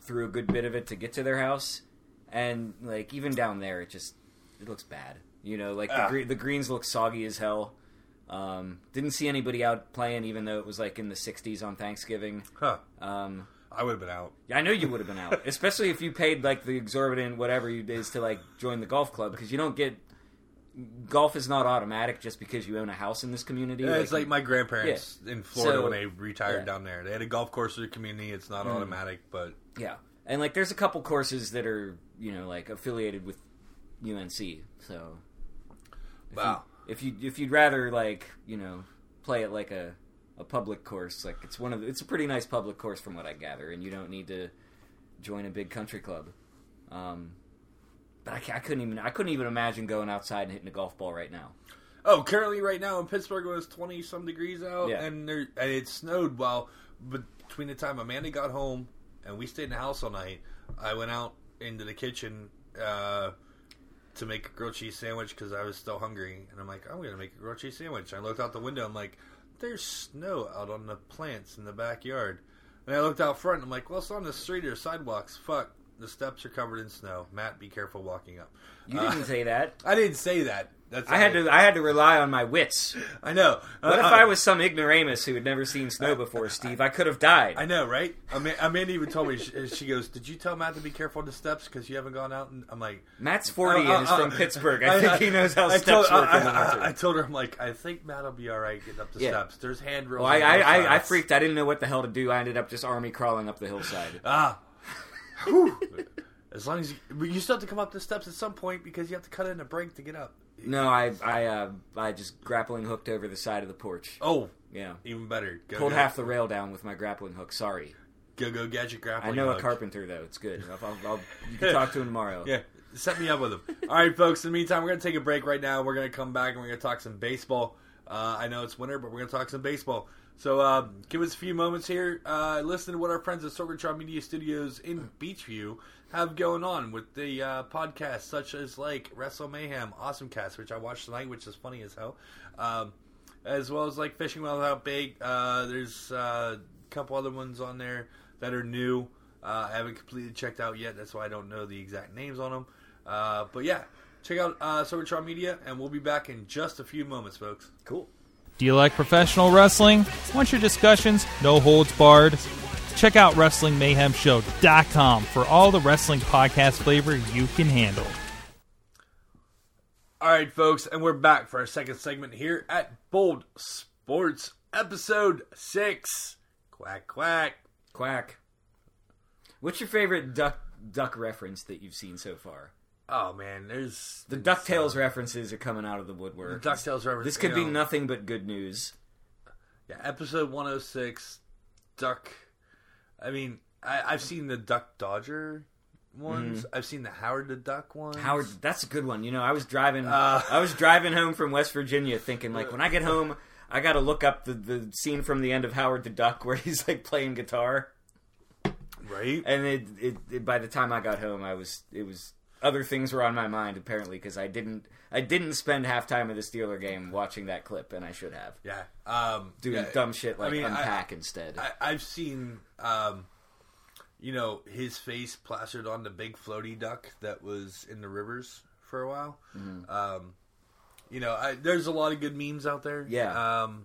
through a good bit of it to get to their house, and like even down there, it just it looks bad. You know, like the, Ah. gre- the greens look soggy as hell. Um, didn't see anybody out playing, even though it was like in the 60s on Thanksgiving. Huh. Um, I would have been out. Yeah, I know you would have been out, especially if you paid like the exorbitant whatever it is to like join the golf club because you don't get golf is not automatic just because you own a house in this community. Yeah, it's like my grandparents in Florida So- when they retired yeah. down there. They had a golf course in the community. It's not automatic, but yeah, and like there's a couple courses that are you know like affiliated with UNC. So if Wow. you, if you if you'd rather like you know play at like a a public course. Like it's one of the, it's a pretty nice public course from what I gather, and you don't need to join a big country club. Um, but I, I couldn't even I couldn't even imagine going outside and hitting a golf ball right now. Oh, currently right now in Pittsburgh it was twenty some degrees out, Yeah. and there and it snowed. Well, between the time Amanda got home and we stayed in the house all night, I went out into the kitchen uh, to make a grilled cheese sandwich because I was still hungry, and I'm like, I'm gonna make a grilled cheese sandwich. I looked out the window, I'm like, there's snow out on the plants in the backyard, and I looked out front, and I'm like, well, it's on the street or sidewalks. Fuck, the steps are covered in snow. Matt, be careful walking up. You Uh, didn't say that. I didn't say that. That's I had to I had to rely on my wits. I know. What if Uh, I was some ignoramus who had never seen snow before, Steve? I could have died. I know, right? Ama- Amanda even told me. She, she goes, "Did you tell Matt to be careful on the steps because you haven't gone out?" And I'm like, Matt's 40 Uh, uh, and is uh, from Pittsburgh. I, think he knows how I steps told, work I, in the I- I told her, I'm like, I think Matt'll be all right getting up the Yeah. steps. There's handrails. well, I, I, I, I freaked. I didn't know what the hell to do. I ended up just army crawling up the hillside. Ah. Whew. as long as you, but you still have to come up the steps at some point because you have to cut in a break to get up. No, I I uh, I just grappling hooked over the side of the porch. Oh, Yeah, even better. Go, pulled go, half the rail down with my grappling hook. Sorry, Go go gadget grappling. I know a carpenter though. It's good. I'll, I'll, I'll, you can talk to him tomorrow. Yeah, set me up with him. All right, folks. In the meantime, we're gonna take a break right now. We're gonna come back and we're gonna talk some baseball. Uh, I know it's winter, but we're gonna talk some baseball. So uh, give us a few moments here. Uh, listen to what our friends at Sorgatron Media Studios in Beechview have going on with the uh, podcasts, such as like Wrestle Mayhem, Awesome Cast, which I watched tonight, which is funny as hell. Um, as well as like Fishing Without Bait. Uh, there's uh, a couple other ones on there that are new. Uh, I haven't completely checked out yet. That's why I don't know the exact names on them. But yeah, check out uh, Sorgatron Media, and we'll be back in just a few moments, folks. Cool. Do you like professional wrestling? Want your discussions no holds barred? Check out WrestlingMayhemShow.com for all the wrestling podcast flavor you can handle. All right, folks, and we're back for our second segment here at Bold Sports, episode six. Quack quack. Quack. What's your favorite duck duck reference that you've seen so far? Oh man, there's The Ducktales references are coming out of the woodwork. The DuckTales reference. This could be know. nothing but good news. Yeah, episode 106, Duck. I mean, I, I've seen the Duck Dodger ones. I've seen the Howard the Duck ones. Mm-hmm. Howard, that's a good one. You know, I was driving, Uh. I was driving home from West Virginia, thinking like, when I get home, I got to look up the the scene from the end of Howard the Duck where he's like playing guitar. right? And it, it, it by the time I got home, I was it was other things were on my mind apparently because I didn't I didn't spend half time of the Steeler game watching that clip, and I should have Yeah. Um, doing yeah, dumb shit like I mean, I- unpack instead. I, I've seen, um, you know, his face plastered on the big floaty duck that was in the rivers for a while. Mm-hmm. Um, you know, I, there's a lot of good memes out there. Yeah. Um,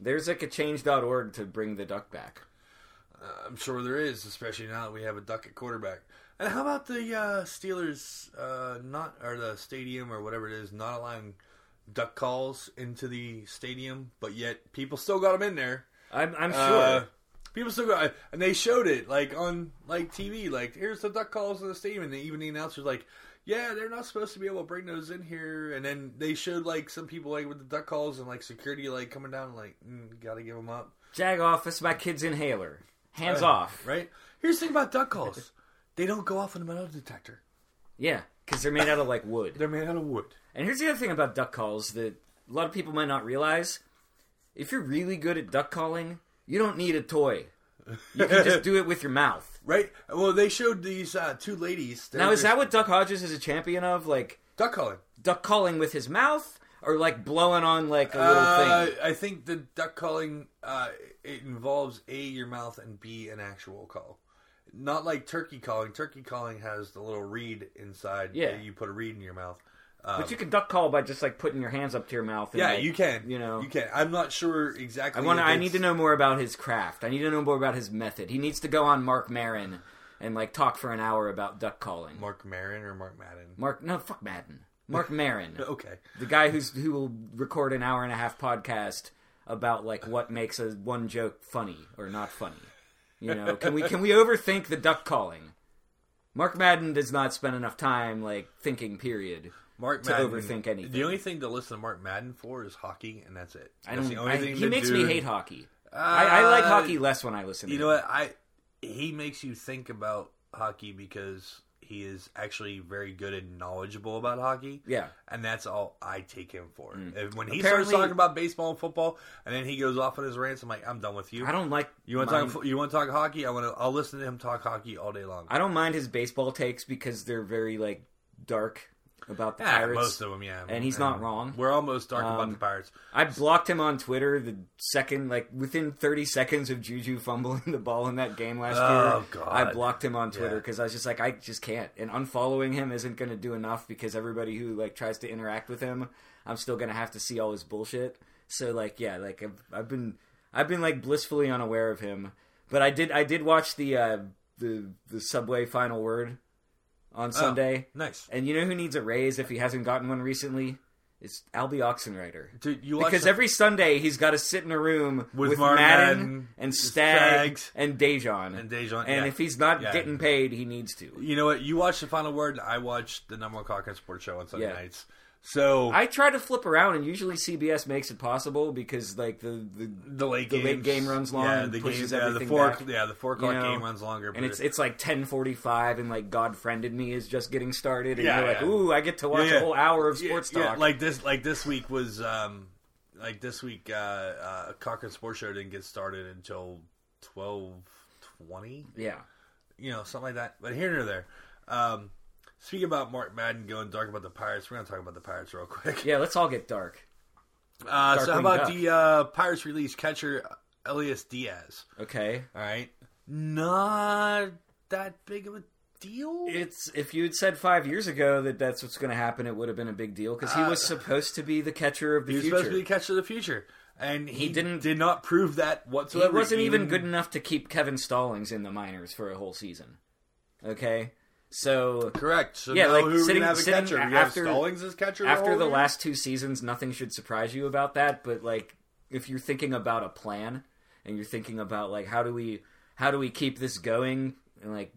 There's like a change.org to bring the duck back. I'm sure there is, especially now that we have a duck at quarterback. And how about the uh, Steelers uh, not or the stadium or whatever it is not allowing duck calls into the stadium, but yet people still got them in there. I'm, I'm sure. Uh, people still got, and they showed it like on like TV. Like here's the duck calls in the stadium, and even the announcers like, yeah, they're not supposed to be able to bring those in here. And then they showed like some people like with the duck calls and like security like coming down, like mm, got to give them up. Jag off. That's my kid's inhaler. Hands Uh, off. Right. Here's the thing about duck calls. They don't go off in a metal detector. Yeah, because they're made out of like wood. They're made out of wood. And here's the other thing about duck calls that a lot of people might not realize. If you're really good at duck calling, you don't need a toy. You can just do it with your mouth. Right. Well, they showed these uh, two ladies. Now, is that what Duck Hodges is a champion of? Like, duck calling? duck calling with his mouth? Or like blowing on like a little Uh, thing? I think the duck calling uh, it involves a your mouth and b an actual call. Not like turkey calling. Turkey calling has the little reed inside. Yeah. you put a reed in your mouth. Um, But you can duck call by just like putting your hands up to your mouth. And, yeah, like, you can. You know, you can. I'm not sure exactly. I want. I need to know more about his craft. I need to know more about his method. He needs to go on Marc Maron and like talk for an hour about duck calling. Marc Maron or Mark Madden. Mark, no, fuck Madden. Marc Maron, Okay. the guy who's who will record an hour and a half podcast about like what makes a one joke funny or not funny. You know, can we can we overthink the duck calling? Mark Madden does not spend enough time like thinking. Period. Mark to Madden, overthink anything. The only thing to listen to Mark Madden for is hockey, and that's it. I don't. the only I, thing he makes dude- me hate hockey. I, I like Uh, hockey less when I listen. to You him. know what? I he makes you think about hockey because he is actually very good and knowledgeable about hockey. Yeah. and that's all I take him for. And when he Mm. Apparently- starts talking about baseball and football, and then he goes off on his rants, I'm like, I'm done with you. I don't like. You want to talk? You want to talk hockey? I want to. I'll listen to him talk hockey all day long. I don't mind his baseball takes because they're very like dark about the yeah, Pirates. most of them, yeah. And he's not wrong. We're almost dark about Um, the Pirates. I blocked him on Twitter the second, like within 30 seconds of Juju fumbling the ball in that game last Oh, year. God. I blocked him on Twitter Yeah. because I was just like, I just can't. And unfollowing him isn't going to do enough because everybody who like tries to interact with him, I'm still going to have to see all his bullshit. So like, yeah, like I've, I've been, I've been like blissfully unaware of him. But I did, I did watch the uh, the the Subway Final Word on oh, Sunday. Nice, And you know who needs a raise if he hasn't gotten one recently? It's Alby Oxenreiter. dude. You Because the- every Sunday he's got to sit in a room With with, Madden, Madden, and Stag Stags, and Dejan. and Dejan, And yeah. if he's not Yeah. getting paid, he needs to. You know what? You watch the final word. I watch the number one Cochran sports show on Sunday Yeah. nights. So I try to flip around, and usually CBS makes it possible because like the the the late the late game runs long Yeah, the pushes game, yeah, the everything four, back, yeah, the four o'clock you know, game runs longer. and it's it's like ten forty five, and like God friended me is just getting started, and Yeah, you're like, yeah. ooh, I get to watch a whole hour of sports talk. like this, like this week was, um, like this week, uh, uh, Cochran sports show didn't get started until twelve twenty. yeah, You know, something like that. But here nor there. Um, speaking about Mark Madden going dark about the Pirates, we're gonna talk about the Pirates real quick. yeah. Let's all get dark. Uh, so how about Duck. the uh, Pirates release catcher Elias Diaz? Okay, All right, not that big of a deal. It's if you had said five years ago that that's what's going to happen, it would have been a big deal because he was supposed to be the catcher of the future. he was supposed to be the catcher of the future, and he, He didn't- did not prove that whatsoever. he wasn't even good enough to keep Kevin Stallings in the minors for a whole season. Okay, so Correct. So Yeah, like, who we sitting- have a sitting catcher? After- have Stallings as catcher after whole the last two seasons, nothing should surprise you about that. But like, if you're thinking about a plan and you're thinking about like how do we how do we keep this going and like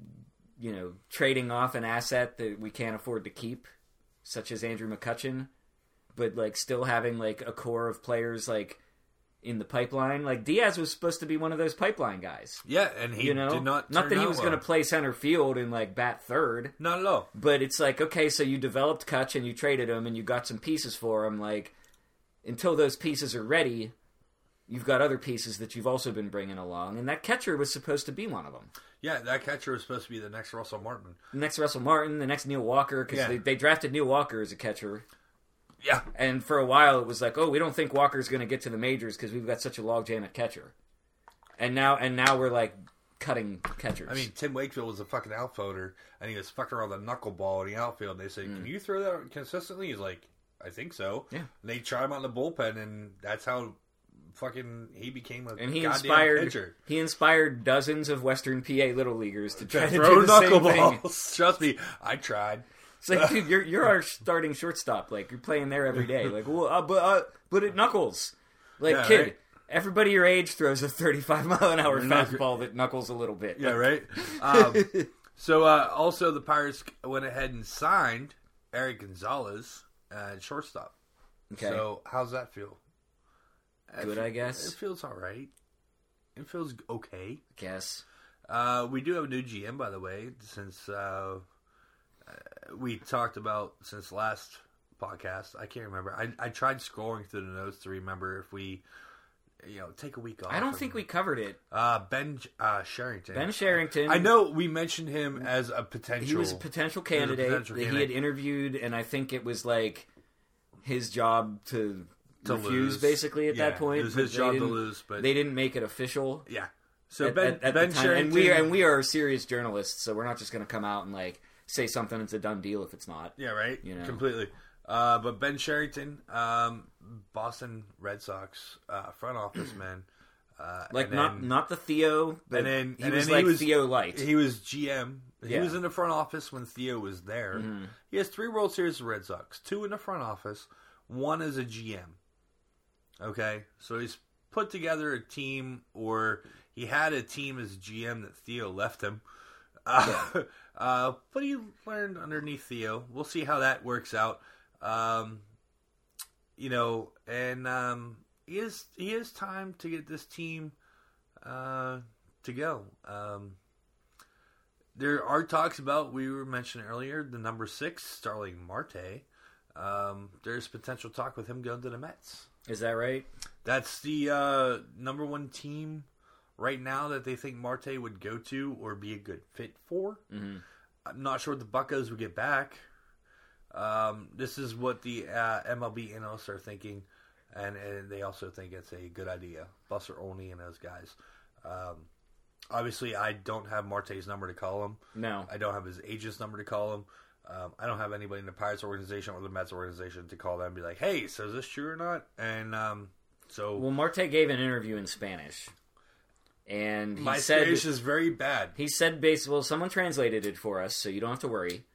you know trading off an asset that we can't afford to keep, such as Andrew McCutchen, but like still having like a core of players like in the pipeline. Like Diaz was supposed to be one of those pipeline guys. Yeah, and he You know, did not. not that he was well. going to play center field and like bat third. Not at all. But it's like, okay, so you developed Cutch and you traded him and you got some pieces for him. Like, until those pieces are ready, you've got other pieces that you've also been bringing along. And that catcher was supposed to be one of them. Yeah, that catcher was supposed to be the next Russell Martin. The next Russell Martin, the next Neil Walker, because Yeah. they, they drafted Neil Walker as a catcher. Yeah, And for a while, it was like, oh, we don't think Walker's going to get to the majors because we've got such a logjam at catcher. And now, and now we're like cutting catchers. I mean Tim Wakefield was a fucking outfielder, and he was fucking around the knuckleball in the outfield. And they said, "Can you throw that consistently?" He's like, "I think so." Mm. Yeah. And they tried him out in the bullpen, and that's how fucking he became a and he goddamn inspired pitcher. he inspired dozens of Western PA little leaguers to try To to throw do the same thing. knuckleballs. Trust me, I tried. It's like, dude, you're you're our starting shortstop. Like you're playing there every day. Like, well, uh, but uh, but it knuckles. Like, Yeah, kid, right. everybody your age throws a 35 mile an hour fastball that knuckles a little bit. Yeah, right. Um, so uh, also the Pirates went ahead and signed Erik Gonzalez at shortstop. Okay. So how's that feel? Good, I guess. It feels all right. It feels okay. I guess. Uh, we do have a new GM, by the way, since uh, uh, we talked about since last podcast. I can't remember. I, I tried scrolling through the notes to remember if we, you know, take a week off. I don't think we covered it. Uh, Ben uh, Cherington. Ben Cherington. I know we mentioned him as a potential. he was a potential candidate potential that he had interviewed, and I think it was like his job to, To refuse, lose. basically at Yeah, that point. it was his job to lose, but- they didn't make it official. Yeah. So at, Ben at- at Ben. Cherington and we and we are serious journalists, so we're not just going to come out and like say something it's a done deal if it's not. Yeah, right. You know. completely. Uh, but Ben Cherington, um, Boston Red Sox uh, front office man. Uh, Like not then- not the Theo, but and then he and was then like he was, Theo light. He was GM. He Yeah. Mm-hmm. was in the front office when Theo was there. He has three World Series with Red Sox, two in the front office, one as a GM. Okay, so he's put together a team, or he had a team as GM that Theo left him. Uh, uh, but you learned underneath Theo. We'll see how that works out. Um, you know, and um, he is he has time to get this team uh, to go. Um, there are talks about we were mentioned earlier the number six Starling Marte. Um, there's potential talk with him going to the Mets. Is that right? That's the uh, number one team right now that they think Marte would go to or be a good fit for. Mm-hmm. I'm not sure what the Buccos would get back. Um, this is what the uh, MLB analysts are thinking, and, and they also think it's a good idea. Buster Olney and those guys. Um, obviously, I don't have Marte's number to call him. No. I don't have his agent's number to call him. Um, I don't have anybody in the Pirates organization or the Mets organization to call them and be like, "Hey, so is this true or not?" And um, so Well, Marte gave an interview in Spanish, and he my said Spanish is very bad. he said basically, well, someone translated it for us, so you don't have to worry.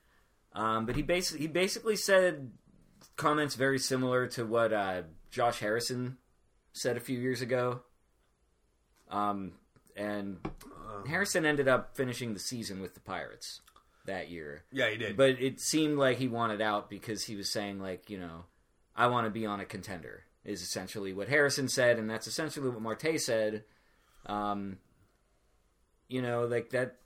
Um, but he basically he basically said comments very similar to what uh, Josh Harrison said a few years ago. Um, and Harrison ended up finishing the season with the Pirates that year. Yeah, he did. But it seemed like he wanted out because he was saying like, you know, I want to be on a contender is essentially what Harrison said, and that's essentially what Marte said. Um, you know, like that.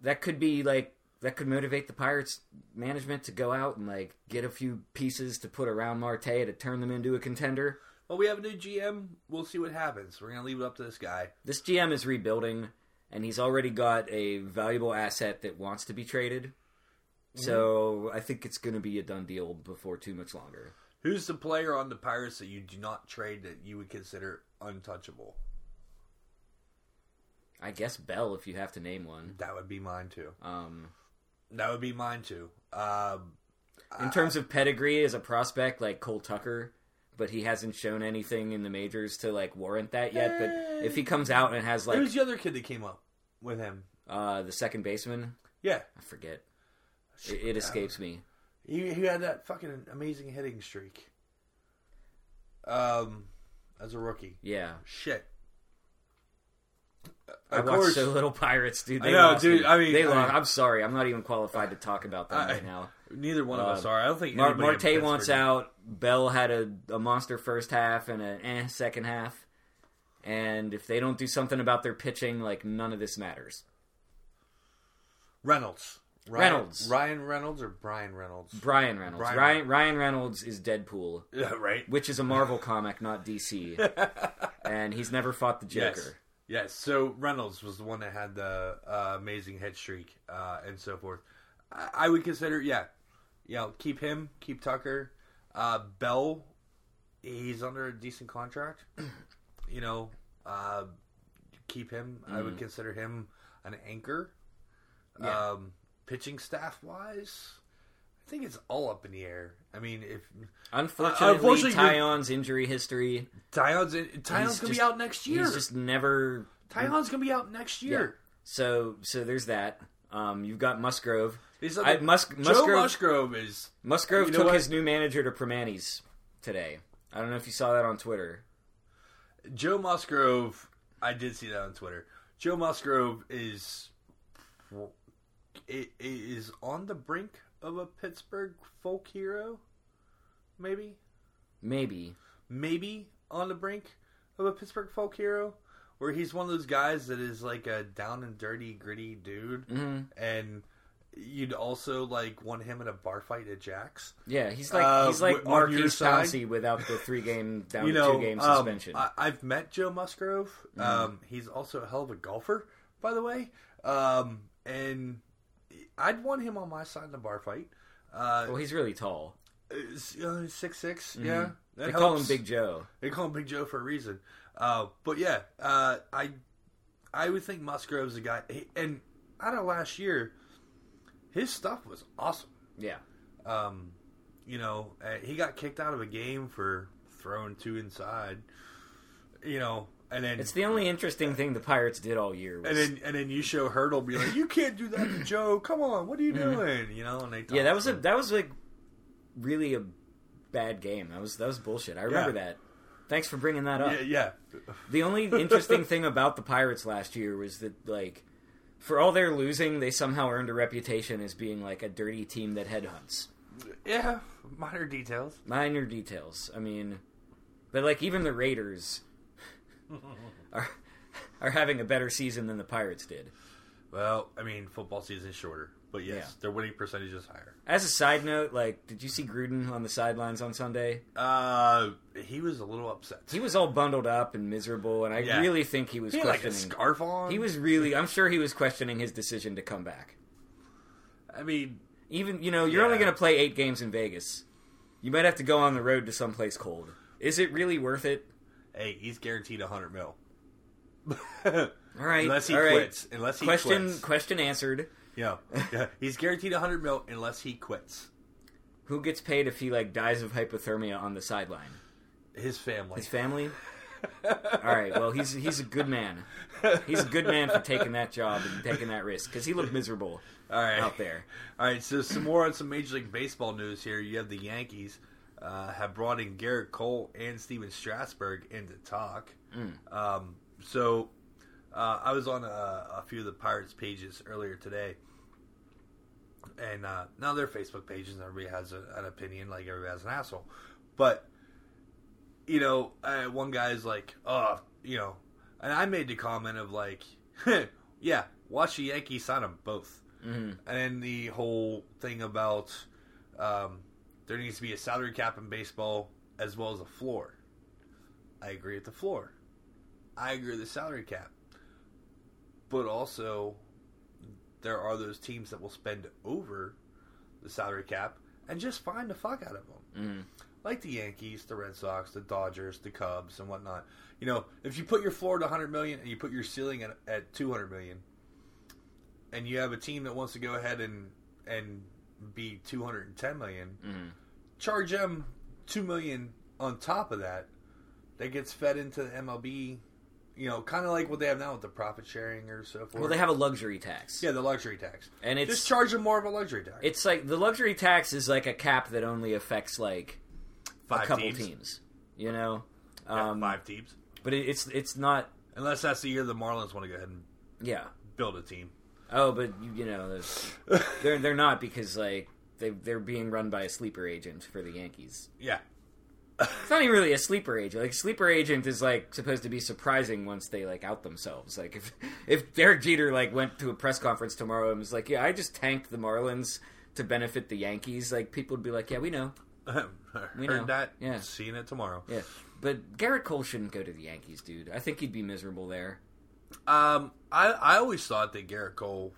That could be like that could motivate the Pirates management to go out and like get a few pieces to put around Marte to turn them into a contender. well, we have a new GM. We'll see what happens. We're gonna leave it up to this guy. This GM is rebuilding, and he's already got a valuable asset that wants to be traded. So I think it's going to be a done deal before too much longer. Who's the player on the Pirates that you do not trade that you would consider untouchable? I guess Bell, if you have to name one. That would be mine too. Um, That would be mine too. Um, in terms of pedigree as a prospect, like Cole Tucker, but he hasn't shown anything in the majors to like warrant that yet. But if he comes out and has like who's the other kid that came up with him? uh, the second baseman, Yeah, I forget. It, it escapes me. he, he had that fucking amazing hitting streak. Um, as a rookie. Yeah, Shit. I Of watched course, so little Pirates, dude. They I know, lost dude, me. I mean- they I lost. mean- I'm sorry. I'm not even qualified to talk about that I- right now. neither one of us Uh, are. I don't think Mar- Marte wants out. Bell had a, a monster first half and an eh second half. And if they don't do something about their pitching, like none of this matters. Reynolds. Ryan, Reynolds. Ryan Reynolds or Bryan Reynolds? Bryan Reynolds. Bryan Ryan, Ryan Reynolds is Deadpool, Yeah, right. which is a Marvel comic, not DC. and he's never fought the Joker. Yes. Yes. So Reynolds was the one that had the uh, amazing head streak uh, and so forth. I, I would consider, yeah, yeah, keep him, keep Tucker, uh, Bell. He's under a decent contract. you know, uh, keep him. I would consider him an anchor. Yeah. Um, pitching staff wise, I think it's all up in the air. I mean, if Unfortunately, unfortunately, you're- Taillon's injury history. Taillon's Taillon's gonna just- be out next year. He's just never. Taillon's gonna be out next year. So so there's that. Um, you've got Musgrove. I, Mus- Joe Musgrove, Musgrove is Musgrove You know took what? his new manager to Primanti's today. I don't know if you saw that on Twitter. Joe Musgrove. I did see that on Twitter. Joe Musgrove is i- is on the brink of a Pittsburgh folk hero. Maybe, Maybe. maybe on the brink of a Pittsburgh folk hero, where he's one of those guys that is like a down and dirty, gritty dude, hmm and you'd also like want him in a bar fight at Jack's. Yeah, he's like Uh, he's like Maurkice? Pouncey without the three game down you know, two game um, suspension. I, I've met Joe Musgrove. Mm-hmm. Um, he's also a hell of a golfer, by the way. Um, and I'd want him on my side in the bar fight. Uh, well, he's really tall. uh, six six, yeah. Mm-hmm. They call him. Big Joe. They call him Big Joe for a reason. Uh, but yeah, uh, I I would think Musgrove's a guy. he- And out of last year, his stuff was awesome. Yeah. Um, you know, uh, he got kicked out of a game for throwing two inside. You know, and then It's the only interesting thing the Pirates did all year. Was, and then and then you show Hurdle be like, "You can't do that to Joe. Come on, what are you doing?" You know, and they yeah, that was a that was like really a bad game. That was that was bullshit. I remember Yeah. that. Thanks for bringing that up. yeah, yeah. The only interesting thing about the Pirates last year was that, like, for all their losing, they somehow earned a reputation as being like a dirty team that headhunts. yeah, minor details. Minor details. I mean, but like even the Raiders are are having a better season than the Pirates did. Well, I mean, football season is shorter, but yes, Yeah. their winning percentage is higher. As a side note, like, did you see Gruden on the sidelines on Sunday? Uh, he was a little upset. He was all bundled up and miserable, and I Yeah. really think he was He had like a questioning. scarf on. he was really. I'm sure he was questioning his decision to come back. I mean, Even you know, you're Yeah. only going to play eight games in Vegas. You might have to go on the road to someplace cold. Is it really worth it? Hey, he's guaranteed a hundred mil. All right, unless he all right. quits. Unless he question quits. question answered. Yeah, yeah, he's guaranteed a hundred mil unless he quits. Who gets paid if he like dies of hypothermia on the sideline? His family. His family. All right. Well, he's he's a good man. He's a good man for taking that job and taking that risk because he looked miserable All right. out there. All right, so some more on some Major League Baseball news here. You have the Yankees uh, have brought in Gerrit Cole and Stephen Strasburg into talk. Mm. Um, so uh, I was on a, a few of the Pirates pages earlier today, and uh, now their Facebook pages, and everybody has a, an opinion, like everybody has an asshole. But you know, uh, one guy's like, "Oh, you know," and I made the comment of like, "Yeah, watch the Yankees sign them both." hmm and then the whole thing about um, there needs to be a salary cap in baseball as well as a floor. I agree with the floor. I agree with the salary cap. But also, there are those teams that will spend over the salary cap and just find the fuck out of them. mm Like the Yankees, the Red Sox, the Dodgers, the Cubs, and whatnot. You know, if you put your floor at 100 million and you put your ceiling at, at 200 million, and you have a team that wants to go ahead and and be 210 million, mm charge them two million on top of that. That gets fed into the MLB. You know, kind of like what they have now with the profit sharing or so forth. Well, they have a luxury tax. yeah, the luxury tax, and it's just charge them more of a luxury tax. it's like the luxury tax is like a cap that only affects like five a couple teams, teams. You know, Yeah, um, five teams, but it, it's it's not. unless that's the year the Marlins want to go ahead and Yeah. build a team. Oh, but you, you know, they're they're not because like they they're being run by a sleeper agent for the Yankees. Yeah, It's not even really a sleeper agent. Like a sleeper agent is like supposed to be surprising once they like out themselves. Like if if Derek Jeter like went to a press conference tomorrow and was like, "Yeah, I just tanked the Marlins to benefit the Yankees," like people would be like, "Yeah, we know." We heard know. that. Yeah. seeing it tomorrow. Yeah, but Gerrit Cole shouldn't go to the Yankees, dude. I think he'd be miserable there. Um, I I always thought that Gerrit Cole,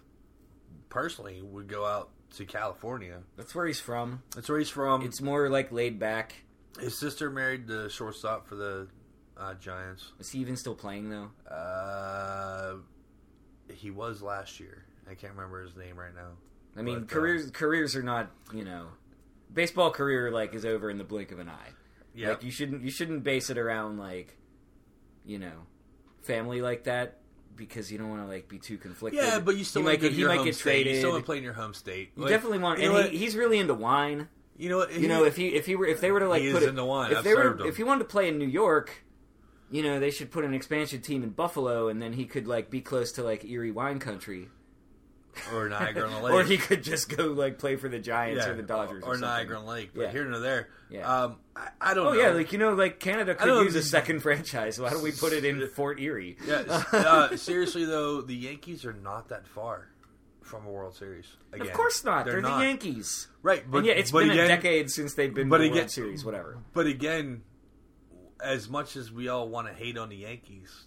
personally, would go out to California. That's where he's from. That's where he's from. It's more like laid back. His sister married the shortstop for the uh, Giants. Is he even still playing though? Uh, he was last year. I can't remember his name right now. I mean, But, uh, careers careers are not you know, baseball career like is over in the blink of an eye. Yeah, Like you shouldn't you shouldn't base it around like, you know, family like that because you don't want to like be too conflicted. yeah, but you still he want might get to he might home get state. You traded. still want to play in your home state. You Like, definitely want, you and he, he's really into wine. you know what? You know, if he if he were if they were to like He put is it, into wine. if I've they were him. if he wanted to play in New York, you know, they should put an expansion team in Buffalo, and then he could like be close to like Erie wine country, or Niagara on the Lake, or he could just go like play for the Giants or the Dodgers or, or. Niagara on the Lake. But Yeah. here and there. Yeah. Um, I, I don't Oh know. yeah, like you know, like Canada could use a second franchise. Why don't we put it in Fort Erie? Yeah, uh, seriously though, the Yankees are not that far from a World Series. Again. of course not. They're, not. the Yankees. right? But and yeah, it's but been again, a decade since they've been but the again- World Series. Whatever. But again, as much as we all want to hate on the Yankees,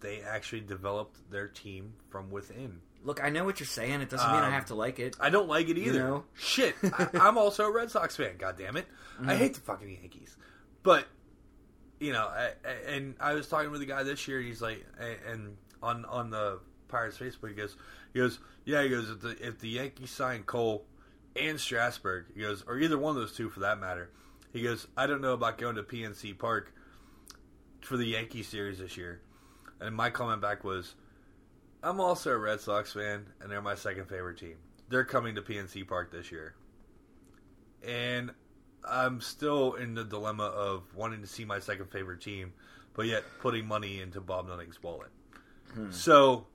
they actually developed their team from within. Look, I know what you're saying. It doesn't mean I Um, have to like it. I don't like it either. know? Shit, I, I'm also a Red Sox fan. God damn it, Mm-hmm. I hate the fucking Yankees. But you know, I, I- and I was talking with a guy this year, and he's like, and- and on on the Pirates Facebook, he goes, he goes, yeah, he goes, if the if the Yankees sign Cole and Strasburg, he goes, or either one of those two for that matter, he goes, I don't know about going to PNC Park for the Yankee series this year. And my comment back was, I'm also a Red Sox fan, and they're my second favorite team. They're coming to PNC Park this year. And I'm still in the dilemma of wanting to see my second favorite team, but yet putting money into Bob Nutting's wallet. So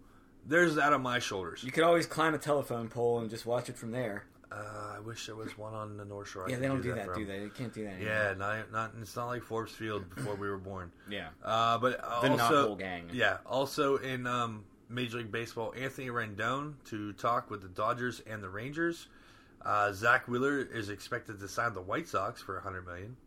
there's that on my shoulders. You could always climb a telephone pole and just watch it from there. Uh, I wish there was one on the North Shore. I Yeah, they don't do that, from. do they? They can't do that. Anymore. Yeah, not, not it's not like Forbes Field before we were born. yeah. Uh, but The also, gang. Yeah, also in um, Major League Baseball, Anthony Rendon to talk with the Dodgers and the Rangers. Uh, Zack Wheeler is expected to sign the White Sox for 100 million.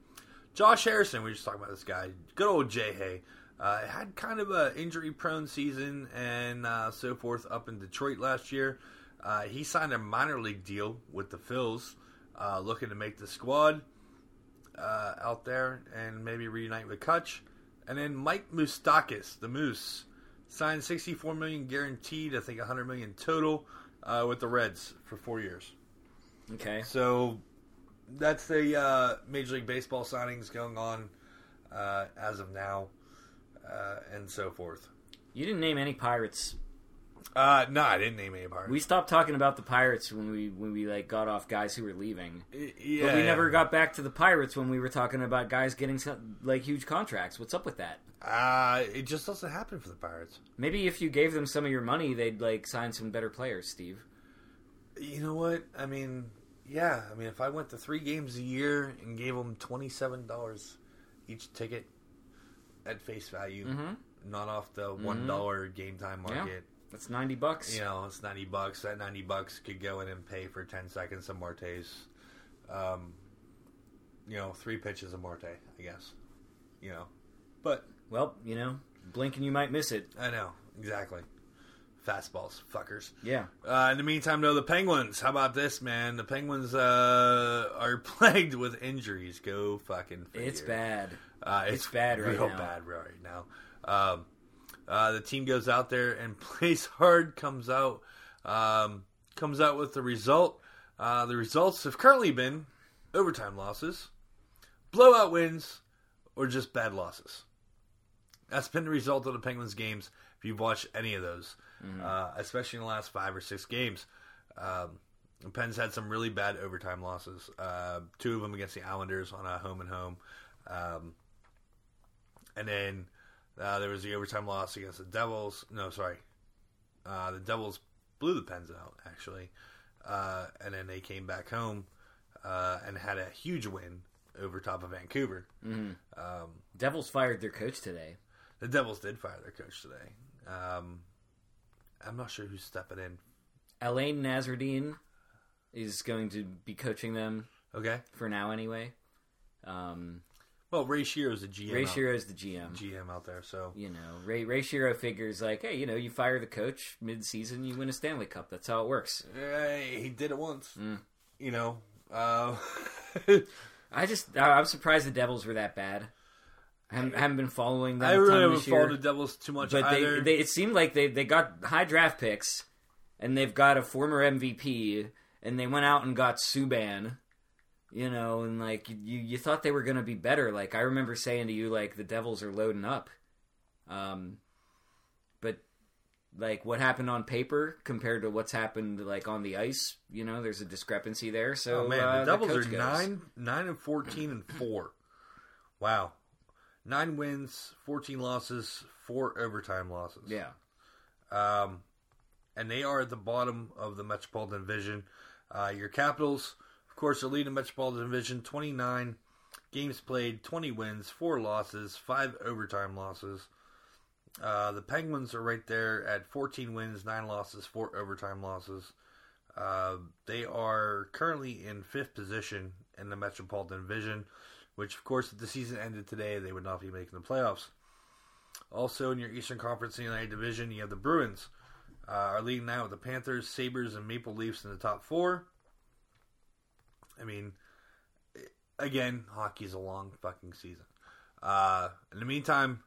Josh Harrison, we were just talking about this guy. Good old Jay Hay. Uh, had kind of a injury prone season and uh, so forth up in Detroit last year. Uh, he signed a minor league deal with the Phils, uh, looking to make the squad uh, out there and maybe reunite with Cutch. And then Mike Moustakas, the Moose, signed 64 million guaranteed. I think 100 million total uh, with the Reds for four years. Okay. So that's the uh, Major League Baseball signings going on uh, as of now, uh, and so forth. You didn't name any pirates. Uh, no, I didn't name any Pirates. We stopped talking about the pirates when we when we like got off guys who were leaving. yeah, But we never got back to the pirates when we were talking about guys getting like huge contracts. What's up with that? Uh, it just doesn't happen for the Pirates. Maybe if you gave them some of your money, they'd like sign some better players, Steve. You know what? I mean, yeah. I mean, if I went to three games a year and gave them twenty-seven dollars each ticket at face value, Mm-hmm. not off the one game time Yeah. market. That's ninety bucks. You know, it's ninety bucks. That ninety bucks could go in and pay for ten seconds of Marte's. Um, you know, three pitches of Marte, I guess. You know, but Well, you know, blink and you might miss it. I know exactly. Fastballs, fuckers. Yeah. Uh, in the meantime, though, the Penguins. How about this, man? The Penguins uh, are plagued with injuries. Go fucking. Figure. It's bad. Uh, it's, It's bad right real now. bad right now. Um, uh, the team goes out there and plays hard. Comes out, um, comes out with the result. Uh, the results have currently been overtime losses, blowout wins, or just bad losses. That's been the result of the Penguins games. If you've watched any of those, uh, especially in the last five or six games, um, the Pens had some really bad overtime losses. Uh, two of them against the Islanders on a home and home. Um, and then uh, there was the overtime loss against the Devils. No, sorry. Uh, the Devils blew the Pens out, actually. Uh, and then they came back home uh, and had a huge win over top of Vancouver. hmm Um, Devils fired their coach today. The Devils did fire their coach today. Um, I'm not sure who's stepping in. Alain Nasreddine is going to be coaching them Okay. for now, anyway. Um, Well, Ray Shero's the GM. Ray out, Shero's the GM. GM out there, so You know, Ray Ray Shero figures like, hey, you know, you fire the coach mid-season, you win a Stanley Cup. That's how it works. uh, he did it once. Mm. You know. Uh, I just, I'm surprised the Devils were that bad. I haven't, haven't been following them. I a really ton haven't this year, followed the Devils too much but they, either. they, it seemed like they they got high draft picks, and they've got a former MVP, and they went out and got Subban. You know, and like you, you thought they were going to be better. Like I remember saying to you, like the Devils are loading up. Um, but like what happened on paper compared to what's happened like on the ice, you know, there's a discrepancy there. So oh man, uh, the Devils coach are goes. nine, nine and fourteen and four. Wow, nine wins, fourteen losses, four overtime losses. Yeah, um, and they are at the bottom of the Metropolitan Division. Uh, your Capitals, of course, are leading the Metropolitan Division, twenty nine games played, twenty wins, four losses, five overtime losses. Uh, the Penguins are right there at 14 wins, 9 losses, 4 overtime losses. Uh, they are currently in fifth position in the Metropolitan Division, which, of course, if the season ended today, they would not be making the playoffs. Also, in your Eastern Conference United Division, you have the Bruins uh, are leading now with the Panthers, Sabres, and Maple Leafs in the top four. I mean, again, hockey's a long fucking season. Uh, in the meantime,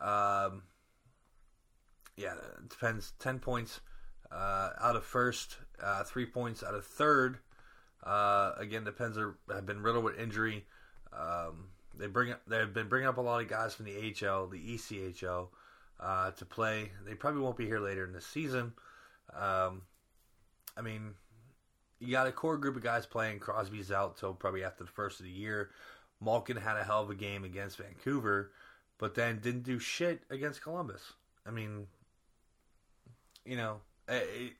um, yeah, it depends. Ten points uh, out of first, uh, three points out of third. Uh, again, are, have been riddled with injury. Um, they bring they've been bringing up a lot of guys from the HL, the ECHL, uh, to play. They probably won't be here later in the season. Um, I mean, you got a core group of guys playing. Crosby's out till probably after the first of the year. Malkin had a hell of a game against Vancouver, but then didn't do shit against Columbus. I mean, you know, it,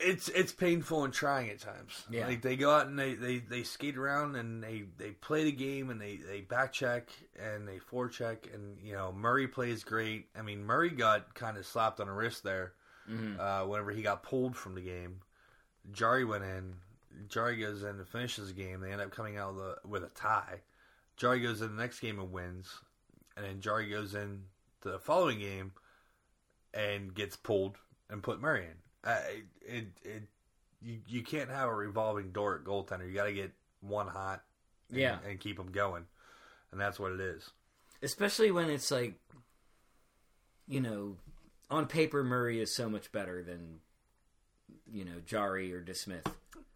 it's it's painful and trying at times. Yeah. Like they go out and they, they, they skate around and they, they play the game and they, they back check and they forecheck and you know Murray plays great. I mean Murray got kind of slapped on the wrist there Mhm. uh, whenever he got pulled from the game. Jarry went in. Jarry goes in and finishes the game. They end up coming out with a, with a tie. Jarry goes in the next game and wins, and then Jarry goes in the following game and gets pulled and put Murray in. Uh, it, it you you can't have a revolving door at goaltender. You got to get one hot, and, Yeah. and keep them going, and that's what it is. especially when it's like, you know, on paper Murray is so much better than, you know, Jarry or DeSmith.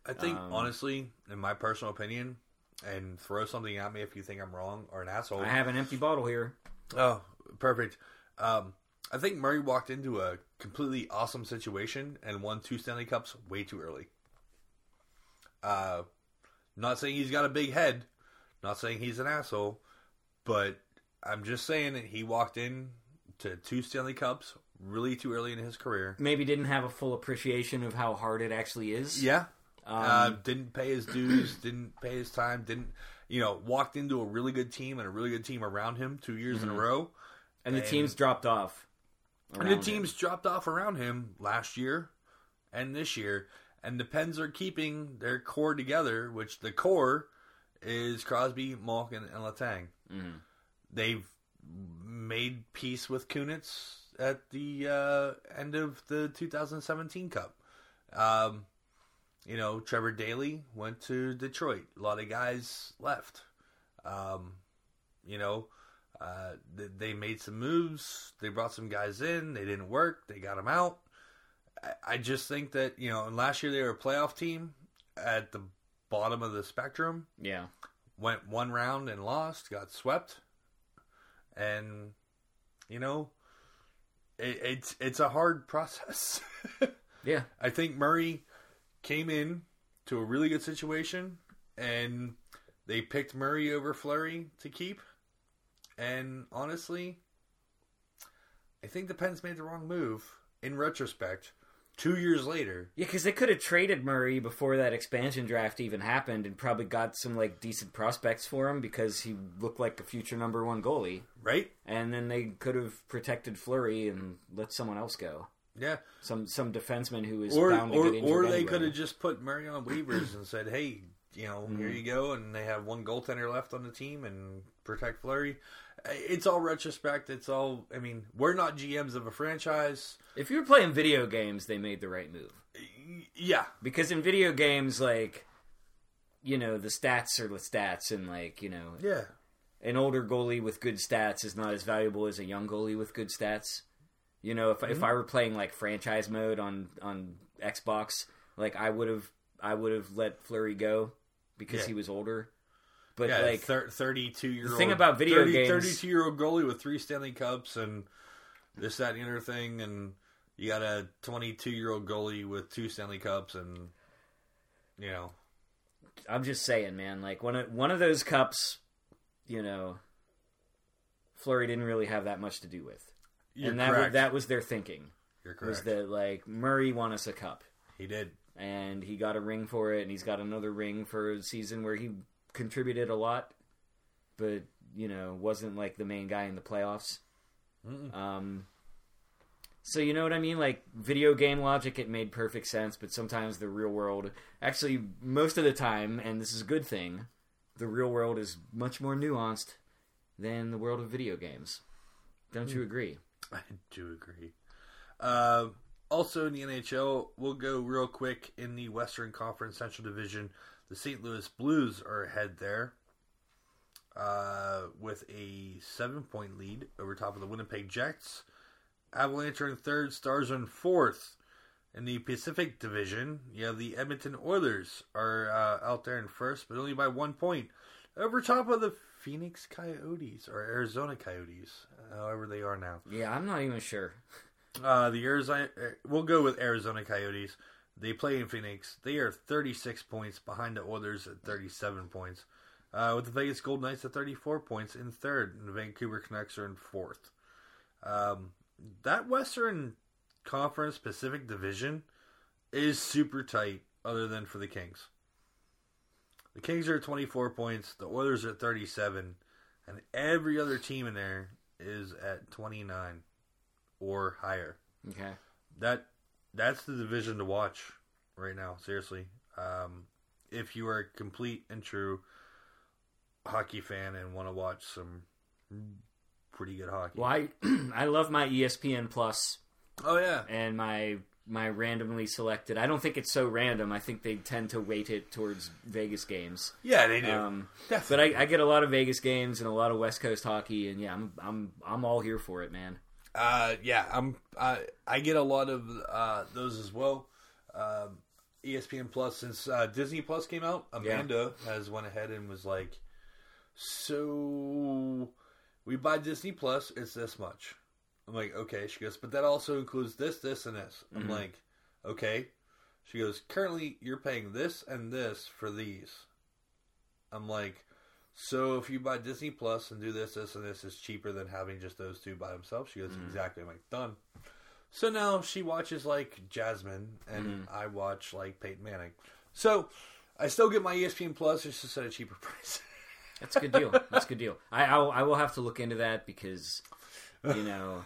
I think Um, honestly, in my personal opinion, and throw something at me if you think I'm wrong or an asshole. I have an empty bottle here. Oh, perfect. Um, I think Murray walked into a completely awesome situation and won two Stanley Cups way too early. Uh, not saying he's got a big head, not saying he's an asshole, but I'm just saying that he walked in to two Stanley Cups really too early in his career. Maybe didn't have a full appreciation of how hard it actually is. Yeah. Um, uh, didn't pay his dues, didn't pay his time, didn't, you know, walked into a really good team and a really good team around him two years in a row. and the teams dropped off. And the around him. teams dropped off around him last year and this year. And the Pens are keeping their core together, which the core is Crosby, Malkin, and Letang. Mhm. They've made peace with Kunitz at the uh, end of the 2017 Cup. Um, you know, Trevor Daley went to Detroit. A lot of guys left. Um, you know, uh, th- they made some moves. They brought some guys in. They didn't work. They got them out. I, I just think that you know, and last year they were a playoff team at the bottom of the spectrum. Yeah. Went one round and lost. Got swept. And you know, it, it's it's a hard process. Yeah. I think Murray came in to a really good situation, and they picked Murray over Fleury to keep. And honestly, I think the Pens made the wrong move in retrospect. Two years later, Yeah, because they could have traded Murray before that expansion draft even happened, and probably got some like decent prospects for him because he looked like a future number one goalie. right? And then they could have protected Fleury and let someone else go. Yeah. Some some defenseman who is Or bound to or, get injured. or they anyway. could have just put Murray on waivers and said, "Hey, you know, here Mm-hmm. you go," and they have one goaltender left on the team and protect Fleury. It's all retrospect. It's all. I mean, we're not GMs of a franchise. If you were playing video games, they made the right move. Yeah, Because in video games, like, you know, the stats are the stats, and like, you know, yeah. an older goalie with good stats is not as valuable as a young goalie with good stats. You know, if Mm-hmm. if I were playing like franchise mode on on Xbox, like I would have I would have let Fleury go because Yeah. he was older. But yeah, like, thir- 32 year old. thing about video games- 32 year old goalie with three Stanley Cups and this, that, and the other thing. And you got a 22 year old goalie with two Stanley Cups and, you know, I'm just saying, man. Like one of one of those cups, you know, Fleury didn't really have that much to do with, you're and that was, correct. that was their thinking. you're correct. Was that like Murray won us a cup, he did. And he got a ring for it, and he's got another ring for a season where he contributed a lot, but you know wasn't like the main guy in the playoffs. Mm-mm. Um, so you know what I mean? Like video game logic, it made perfect sense, but sometimes the real world, actually, most of the time, and this is a good thing, the real world is much more nuanced than the world of video games. Don't you agree? I do agree. Uh, also in the NHL, we'll go real quick in the Western Conference Central Division. The St. Louis Blues are ahead there uh, with a seven point lead over top of the Winnipeg Jets. Avalanche are in third, Stars are in fourth. In the Pacific Division, you have the Edmonton Oilers are uh, out there in first, but only by one point. Over top of the Phoenix Coyotes or Arizona Coyotes, however they are now. Yeah, I'm not even sure. Uh, the Arizona, we'll go with Arizona Coyotes. They play in Phoenix. They are 36 points behind the Oilers at 37 points. Uh, with the Vegas Golden Knights at 34 points in third, and the Vancouver Canucks are in fourth. Um, that Western Conference Pacific Division is super tight, other than for the Kings. The Kings are at 24 points. The Oilers are at 37, and every other team in there is at 29 or higher. Okay. That that's the division to watch right now. Seriously, um, if you are a complete and true hockey fan and want to watch some pretty good hockey. Well, I I love my ESPN Plus Oh yeah, and my my randomly selected. I don't think it's so random. I think they tend to weight it towards Vegas games. yeah, they do. Um, but I, I get a lot of Vegas games and a lot of West Coast hockey, and yeah, I'm I'm I'm all here for it, man. Uh, yeah, I'm. I I get a lot of uh, those as well. Um, ESPN Plus since uh, Disney Plus came out, Amanda has went ahead and was like, "So we buy Disney Plus, it's this much." I'm like, "Okay." She goes, "But that also includes this, this, and this." I'm like, "Okay." She goes, "Currently, you're paying this and this for these." I'm like, so if you buy Disney Plus and do this, this, and this, it's cheaper than having just those two by themselves. She goes, exactly. I'm like, done. So now she watches like Jasmine, and I watch like Peyton Manning. So I still get my ESPN Plus, it's just at a cheaper price. That's a good deal. That's a good deal. I I'll, I will have to look into that because you know.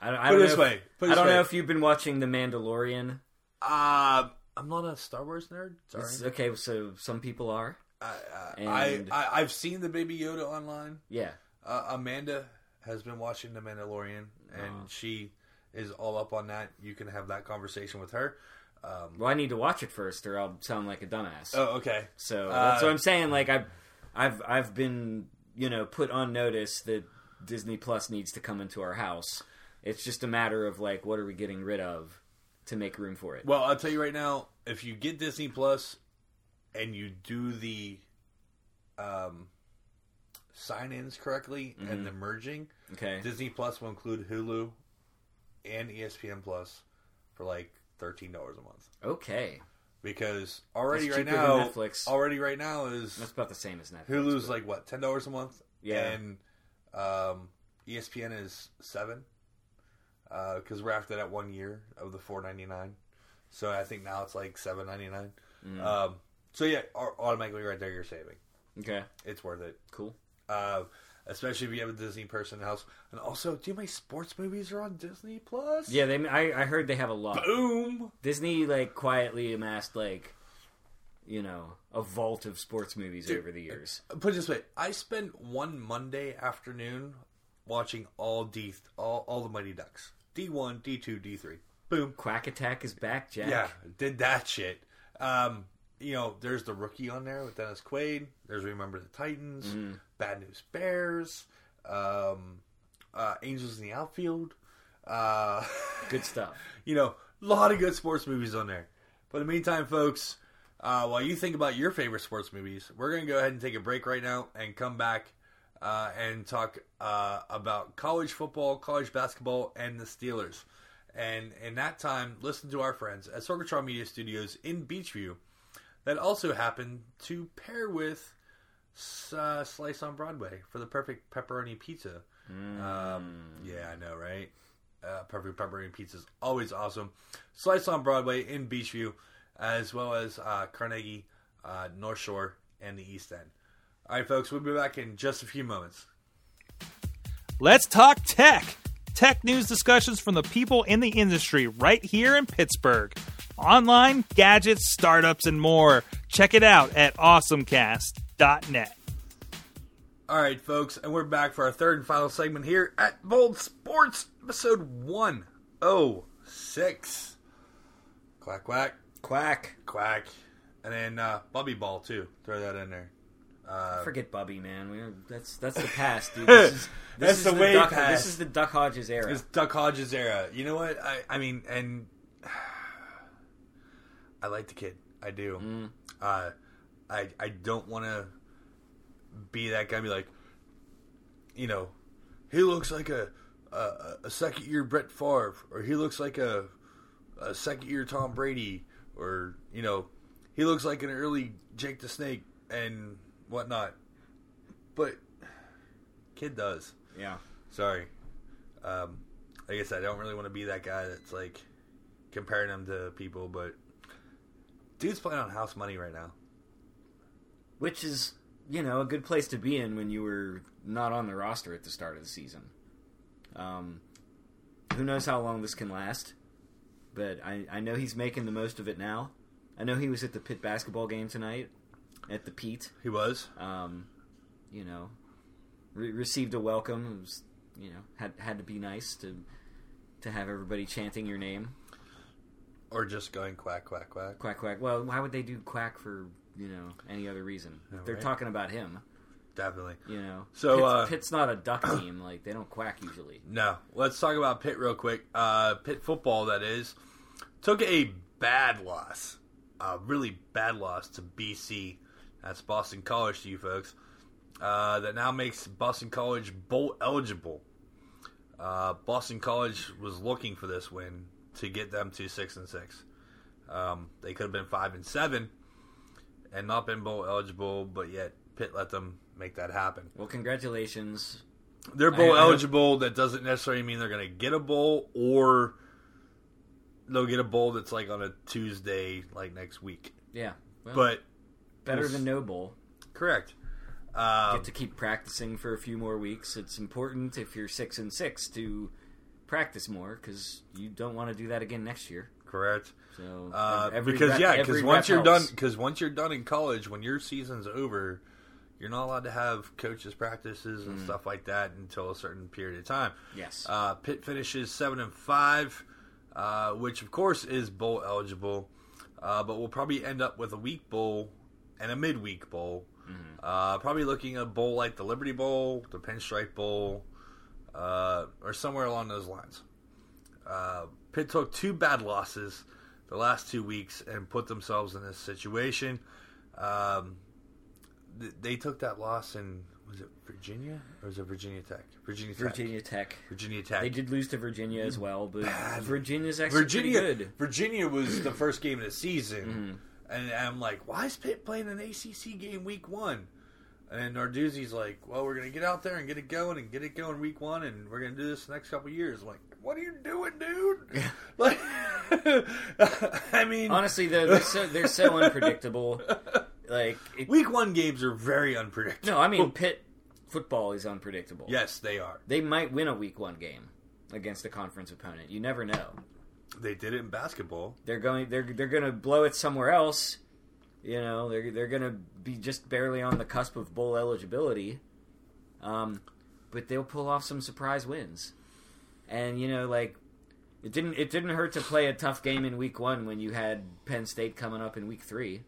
I, don't- I Put don't it this know way, If, put I don't way. know if you've been watching The Mandalorian. uh, I'm not a Star Wars nerd. Sorry. It's- okay, so some people are. I, I, I, I've seen the Baby Yoda online. Yeah. Uh, Amanda has been watching The Mandalorian, and she is all up on that. You can have that conversation with her. Um, Well, I need to watch it first, or I'll sound like a dumbass. oh, okay. So Uh, that's what I'm saying. Like I've, I've, I've been, you know, put on notice that Disney Plus needs to come into our house. It's just a matter of like, what are we getting rid of to make room for it? Well, I'll tell you right now, if you get Disney Plus and you do the um, sign-ins correctly and the merging, Okay. Disney Plus will include Hulu and ESPN Plus for like thirteen dollars a month. Okay. Because already right now, Netflix. already right now is That's about the same as Netflix. Hulu's but- like what ten dollars a month, Yeah. and um, ESPN is seven because we're after that one year of the four ninety nine. So I think now it's like seven ninety nine. Mm. Um, so yeah, automatically right there you're saving. okay. It's worth it, Cool. uh, especially if you have a Disney person in the house. And also, do you know how sports movies are on Disney Plus? Yeah, they. I, I heard they have a lot. Boom. Disney like quietly amassed like, you know, a vault of sports movies over the years. Put it this way: I spent one Monday afternoon watching all D, all, all the Mighty Ducks, D one, D two, D three. Boom. Quack Attack is back, Jack. Yeah, did that shit. Um, you know, there's the rookie on there with Dennis Quaid. There's Remember the Titans, Mm-hmm. Bad News Bears, um, uh, Angels in the Outfield. Uh, Good stuff. you know, a lot of good sports movies on there. But in the meantime, folks, uh, while you think about your favorite sports movies, we're going to go ahead and take a break right now and come back uh, and talk uh, about college football, college basketball, and the Steelers. And in that time, listen to our friends at Sorgatron Media Studios in Beechview that also happened to pair with uh, Slice on Broadway for the perfect pepperoni pizza. Um, yeah, I know, right? Uh, perfect pepperoni pizza is always awesome. Slice on Broadway in Beechview, as well as uh, Carnegie, uh, North Shore, and the East End. All right, folks, we'll be back in just a few moments. Let's talk tech. Tech news discussions from the people in the industry right here in Pittsburgh. Online, gadgets, startups, and more. Check it out at awesomecast.net. All right, folks, and we're back for our third and final segment here at Bold Sports, episode 106. Quack, quack, Quack. quack. And then uh, Bubby Ball, too. Throw that in there. Uh, Forget Bubby, man. We're, that's that's the past, dude. This is, this That's is the way Duck, past. This is the Duck Hodges era. It's Duck Hodges era. You know what? I, I mean, and I like the kid. I do. Mm. Uh, I I don't want to be that guy. and Be like, you know, he looks like a a, a second year Brett Favre, or he looks like a a second year Tom Brady, or you know, he looks like an early Jake the Snake and whatnot. But kid does. yeah. Sorry. Um, like I guess I don't really want to be that guy that's like, comparing him to people, but dude's playing on house money right now. which is you know a good place to be in when you were not on the roster at the start of the season. Um, who knows how long this can last? But I, I know he's making the most of it now. I know he was at the pit basketball game tonight at the Pete. He was. Um, you know, re- received a welcome. It was you know had had to be nice to to have everybody chanting your name. Or just going quack, quack, quack. Quack quack. Well, why would they do quack for you know any other reason? They're right. talking about him. Definitely. You know, So, Pitt's, uh, Pitt's not a duck team. Like they don't quack usually. No. Let's talk about Pitt real quick. Uh, Pitt football, that is, took a bad loss, a really bad loss to BC. That's Boston College to you folks. Uh, that now makes Boston College bowl eligible. Uh, Boston College was looking for this win to get them to six and six. Um, they could have been five and seven, and not been bowl eligible, but yet Pitt let them make that happen. Well, congratulations. They're bowl I- I- eligible. That doesn't necessarily mean they're going to get a bowl, or they'll get a bowl that's like on a Tuesday, like next week. Yeah, well, But better we'll than no bowl. correct. Um, Get to keep practicing for a few more weeks. It's important if you're six and six to practice more because you don't want to do that again next year. correct. So Uh, every because rep- yeah, because once you're done, because once you're done in college, when your season's over, you're not allowed to have coaches practices Mm. and stuff like that until a certain period of time. yes, Uh, Pitt finishes seven and five, uh, which of course is bowl eligible, uh, but we'll probably end up with a week bowl and a midweek bowl. Uh, probably looking at a bowl like the Liberty Bowl, the Pinstripe Bowl, uh, or somewhere along those lines. Uh, Pitt took two bad losses the last two weeks and put themselves in this situation. Um, th- they took that loss in was it Virginia or was it Virginia Tech? Virginia Tech. Virginia Tech. Virginia Tech. They did lose to Virginia as well, but Bad. Virginia's actually Virginia. good. Virginia was the first game of the season, Mm-hmm. and I'm like, why is Pitt playing an ACC game week one? And Narduzzi's like, well, we're gonna get out there and get it going and get it going week one, and we're gonna do this the next couple years. I'm like, what are you doing, dude? like, I mean, Honestly, though, they're so they're so unpredictable. Like, it, week one games are very unpredictable. no, I mean Pitt football is unpredictable. yes, they are. they might win a week one game against a conference opponent. You never know. They did it in basketball. They're going they're they're going to blow it somewhere else. You know, they're they're going to be just barely on the cusp of bowl eligibility. Um, but they'll pull off some surprise wins. And you know, like it didn't it didn't hurt to play a tough game in week 1 when you had Penn State coming up in week 3.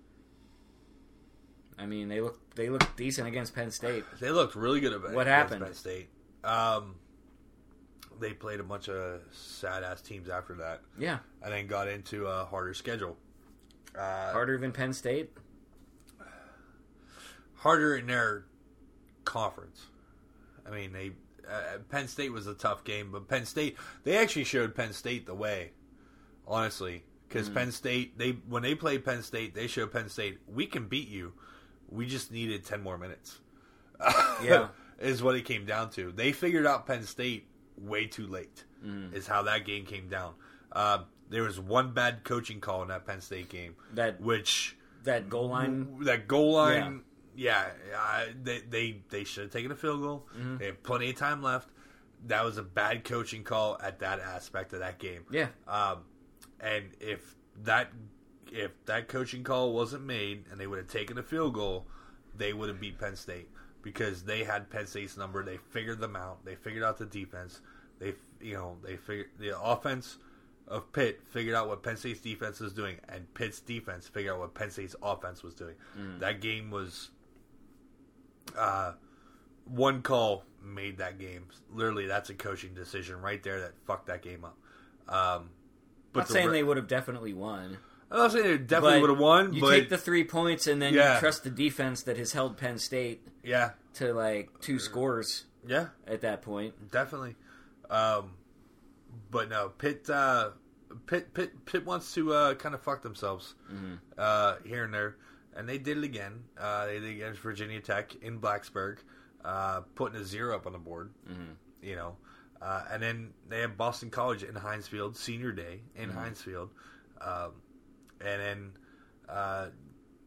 I mean, they look they look decent against Penn State. They looked really good about What against happened? Penn State. Um, they played a bunch of sad ass teams after that. Yeah, and then got into a harder schedule. Uh, harder than Penn State. harder in their conference. I mean, they uh, Penn State was a tough game, but Penn State they actually showed Penn State the way. Honestly, because Penn State they when they played Penn State, they showed Penn State we can beat you. We just needed ten more minutes. Yeah. is what it came down to. They figured out Penn State way too late. Is how that game came down. Uh, there was one bad coaching call in that Penn State game, That which that goal line that goal line, yeah, uh, they they they should have taken a field goal. Mm-hmm. They have plenty of time left. That was a bad coaching call at that aspect of that game. Yeah. Um, and if that if that coaching call wasn't made and they would have taken a field goal, they would have beat Penn State because they had Penn State's number. They figured them out. They figured out the defense. They you know they figured the offense of Pitt figured out what Penn State's defense was doing, and Pitt's defense figured out what Penn State's offense was doing. That game was uh, one call made that game. Literally, that's a coaching decision right there that fucked that game up. Um, not the saying re- they would have definitely won. I'm not saying they definitely would have won, You but take the three points and then Yeah. you trust the defense that has held Penn State yeah, to like two scores yeah, at that point. definitely. Um, but no, Pitt, uh, Pitt, Pitt, Pitt wants to uh, kind of fuck themselves uh, here and there, and they did it again. Uh, they did it against Virginia Tech in Blacksburg, uh, putting a zero up on the board. You know, Uh, and then they have Boston College in Heinz Field, Senior Day in Heinz Field, um, and then uh,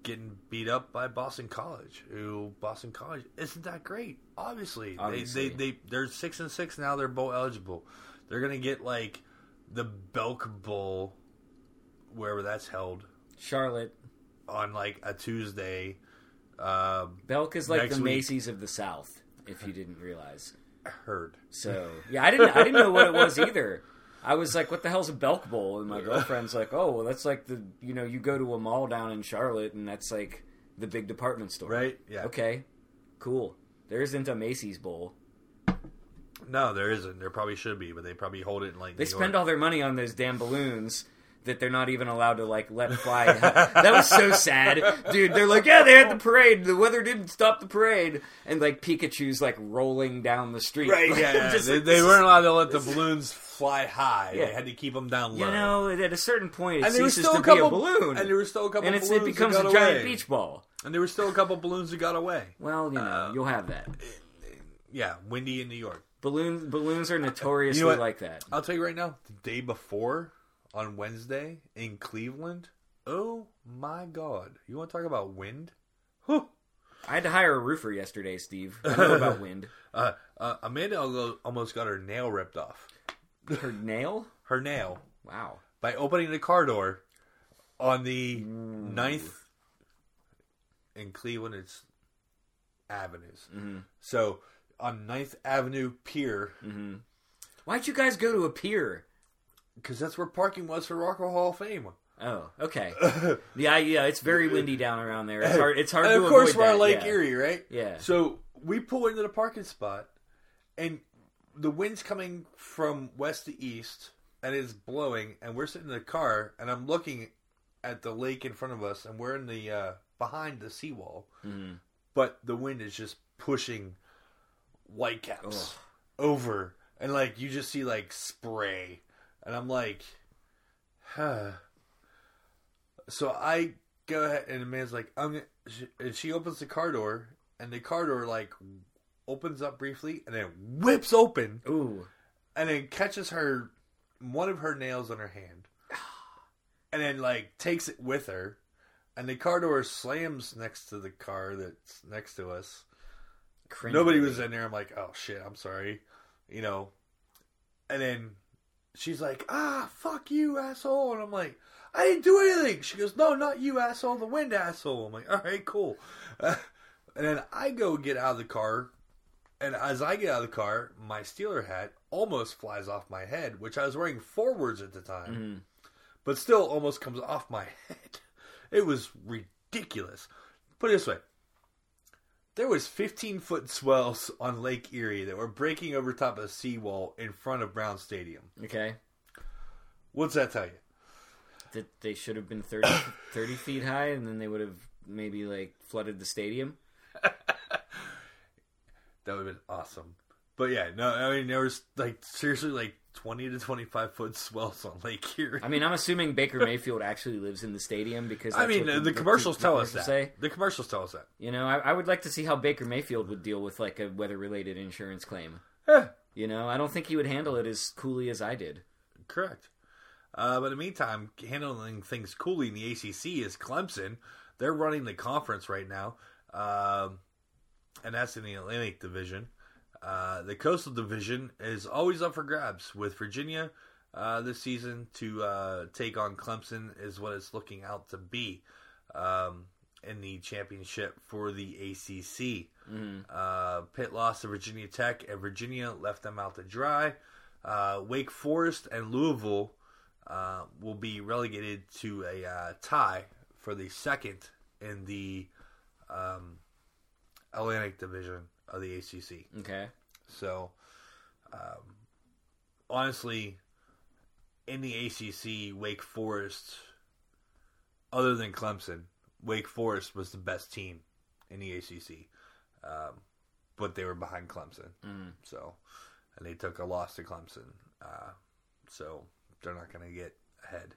getting beat up by Boston College. Who Boston College isn't that great? Obviously, Obviously. They, they they they're six and six now. They're bowl eligible. They're gonna get like the Belk Bowl, wherever that's held, Charlotte. on like a Tuesday. Um, Belk is like Next the week. Macy's of the South, if you didn't realize. heard. So yeah, I didn't I didn't know what it was either. I was like, "What the hell's a Belk Bowl?" And my girlfriend's like, "Oh, well, that's like the you know you go to a mall down in Charlotte, and that's like the big department store, Right? Yeah. Okay, cool. There isn't a Macy's Bowl. No, there isn't. There probably should be, but they probably hold it in like They New spend York. all their money on those damn balloons." That they're not even allowed to like let fly. that was so sad, dude. They're like, yeah, they had the parade. The weather didn't stop the parade, and like Pikachu's like rolling down the street. Right, yeah, yeah. Just they, like, they weren't allowed to let the balloons fly high. Yeah. They had to keep them down low. You know, at a certain point, it and there was ceases still to couple be a balloon, and there were still a couple and it's, balloons it becomes that a got giant away. beach ball. And there were still a couple balloons that got away. Well, you know, Uh, you'll have that. Yeah, windy in New York. Balloons, balloons are notoriously You know what? like that. I'll tell you right now, the day before on Wednesday in Cleveland, oh my god. You want to talk about wind? Whew. I had to hire a roofer yesterday, Steve. I know about wind. Uh, uh, Amanda almost got her nail ripped off. Her nail? Her nail Wow. by opening the car door on the ninth in Cleveland. It's avenues. So on 9th Avenue Pier, Why'd you guys go to a pier? because that's where parking was for Rock and Roll Hall of Fame. Oh, okay. yeah, yeah. It's very windy down around there. It's hard. It's hard And to of course, avoid we're on Lake yeah. Erie, right? Yeah. So we pull into the parking spot, and the wind's coming from west to east, and it's blowing. And we're sitting in the car, and I'm looking at the lake in front of us, and we're in the uh, behind the seawall, Mm-hmm. but the wind is just pushing whitecaps over, and like you just see like spray, and I'm like, huh. So I go ahead, and the man's like, I'm. She, and she opens the car door, and the car door like opens up briefly, and then whips open, Ooh. and then catches her one of her nails on her hand, and then like takes it with her, and the car door slams next to the car that's next to us. Cringe. Nobody was in there. I'm like, oh shit, I'm sorry, you know. And then she's like, ah, fuck you, asshole. And I'm like, I didn't do anything. She goes, no, not you, asshole, the wind, asshole. I'm like, all right, cool. and then I go get out of the car, and as I get out of the car, my Steeler hat almost flies off my head, which I was wearing forwards at the time, but still almost comes off my head. It was ridiculous. Put it this way. There was 15 foot swells on Lake Erie that were breaking over top of a seawall in front of Brown Stadium. Okay. What's that tell you? That they should have been 30, 30 feet high, and then they would have maybe like flooded the stadium. That would have been awesome. But yeah, no, I mean there was like seriously like 20 to 25 foot swells on Lake Erie. I mean, I'm assuming Baker Mayfield actually lives in the stadium because I mean, the, the commercials tell us that. Say. The commercials tell us that. You know, I, I would like to see how Baker Mayfield would deal with like a weather-related insurance claim. Eh, You know, I don't think he would handle it as coolly as I did. correct. Uh, but in the meantime, handling things coolly in the ACC is Clemson. They're running the conference right now, um, and that's in the Atlantic Division. Uh, the Coastal Division is always up for grabs with Virginia uh, this season to uh, take on Clemson is what it's looking out to be um, in the championship for the ACC. Uh, Pitt lost to Virginia Tech, and Virginia left them out to dry. Uh, Wake Forest and Louisville uh, will be relegated to a uh, tie for the second in the um, Atlantic Division of the ACC. Okay. So, um, honestly, in the ACC, Wake Forest, other than Clemson, Wake Forest was the best team in the ACC, um, but they were behind Clemson. So, and they took a loss to Clemson. Uh, so they're not going to get ahead.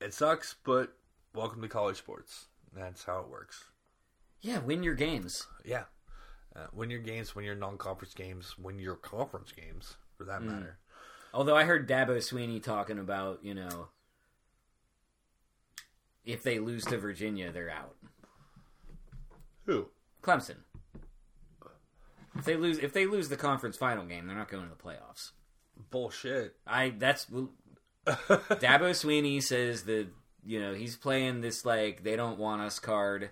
It sucks, but welcome to college sports. That's how it works. Yeah, win your games. Yeah. Uh, win your games, win your non-conference games, win your conference games. for that matter. Although I heard Dabo Swinney talking about, you know, if they lose to Virginia, they're out. Who? Clemson. If they lose, if they lose the conference final game, they're not going to the playoffs. Bullshit. I that's Dabo Swinney says that you know he's playing this like they don't want us card,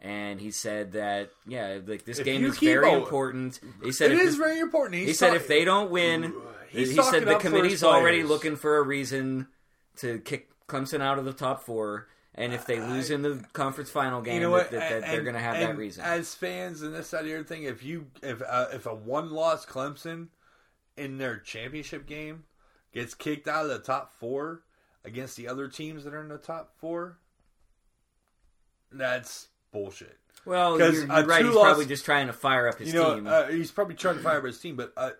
and he said that yeah, like this If game is very important. He said It if is very important. He's he said talk- if they don't win, He's he said the committee's already looking for a reason to kick Clemson out of the top four, and if they lose in the conference final game, you know that, that, that they're going to have that reason. As fans and this, that, and the other thing, if you if uh, if a one loss Clemson in their championship game gets kicked out of the top four against the other teams that are in the top four, that's bullshit. well, you're, you're right. He's two-loss- probably just trying to fire up his you know, team. uh, he's probably trying to fire up his team, but uh,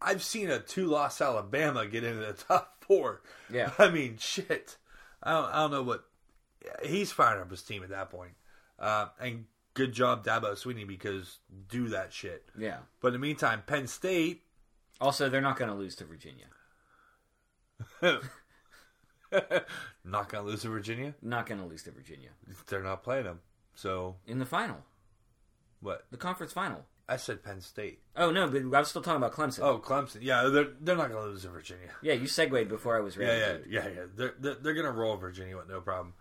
I've seen a two loss Alabama get into the top four. Yeah. I mean, shit. I don't, I don't know what he's firing up his team at that point. Uh, and good job, Dabo Swinney, because do that shit. yeah. But in the meantime, Penn State, Also, they're not going to lose to Virginia. not going to lose to Virginia. Not going to lose to Virginia They're not playing them. So in the final, what? the conference final. I said Penn State. Oh no, but I was still talking about Clemson. Oh, Clemson. Yeah, they're they're not going to lose to Virginia. yeah, you segued before I was ready. Yeah, yeah, yeah, yeah. They're they're, they're going to roll Virginia with no problem.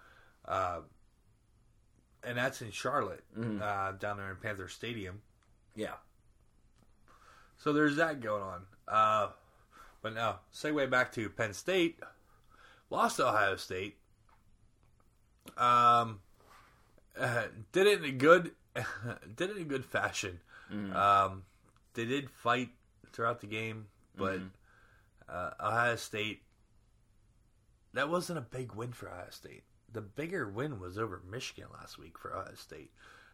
Uh, and that's in Charlotte, uh, down there in Panther Stadium. yeah. So there's that going on. Uh, but now, segue back to Penn State. Lost to Ohio State. Um, uh, did it in a good, did it in a good fashion. Um, they did fight throughout the game, but uh, Ohio State. That wasn't a big win for Ohio State. The bigger win was over Michigan last week for Ohio State.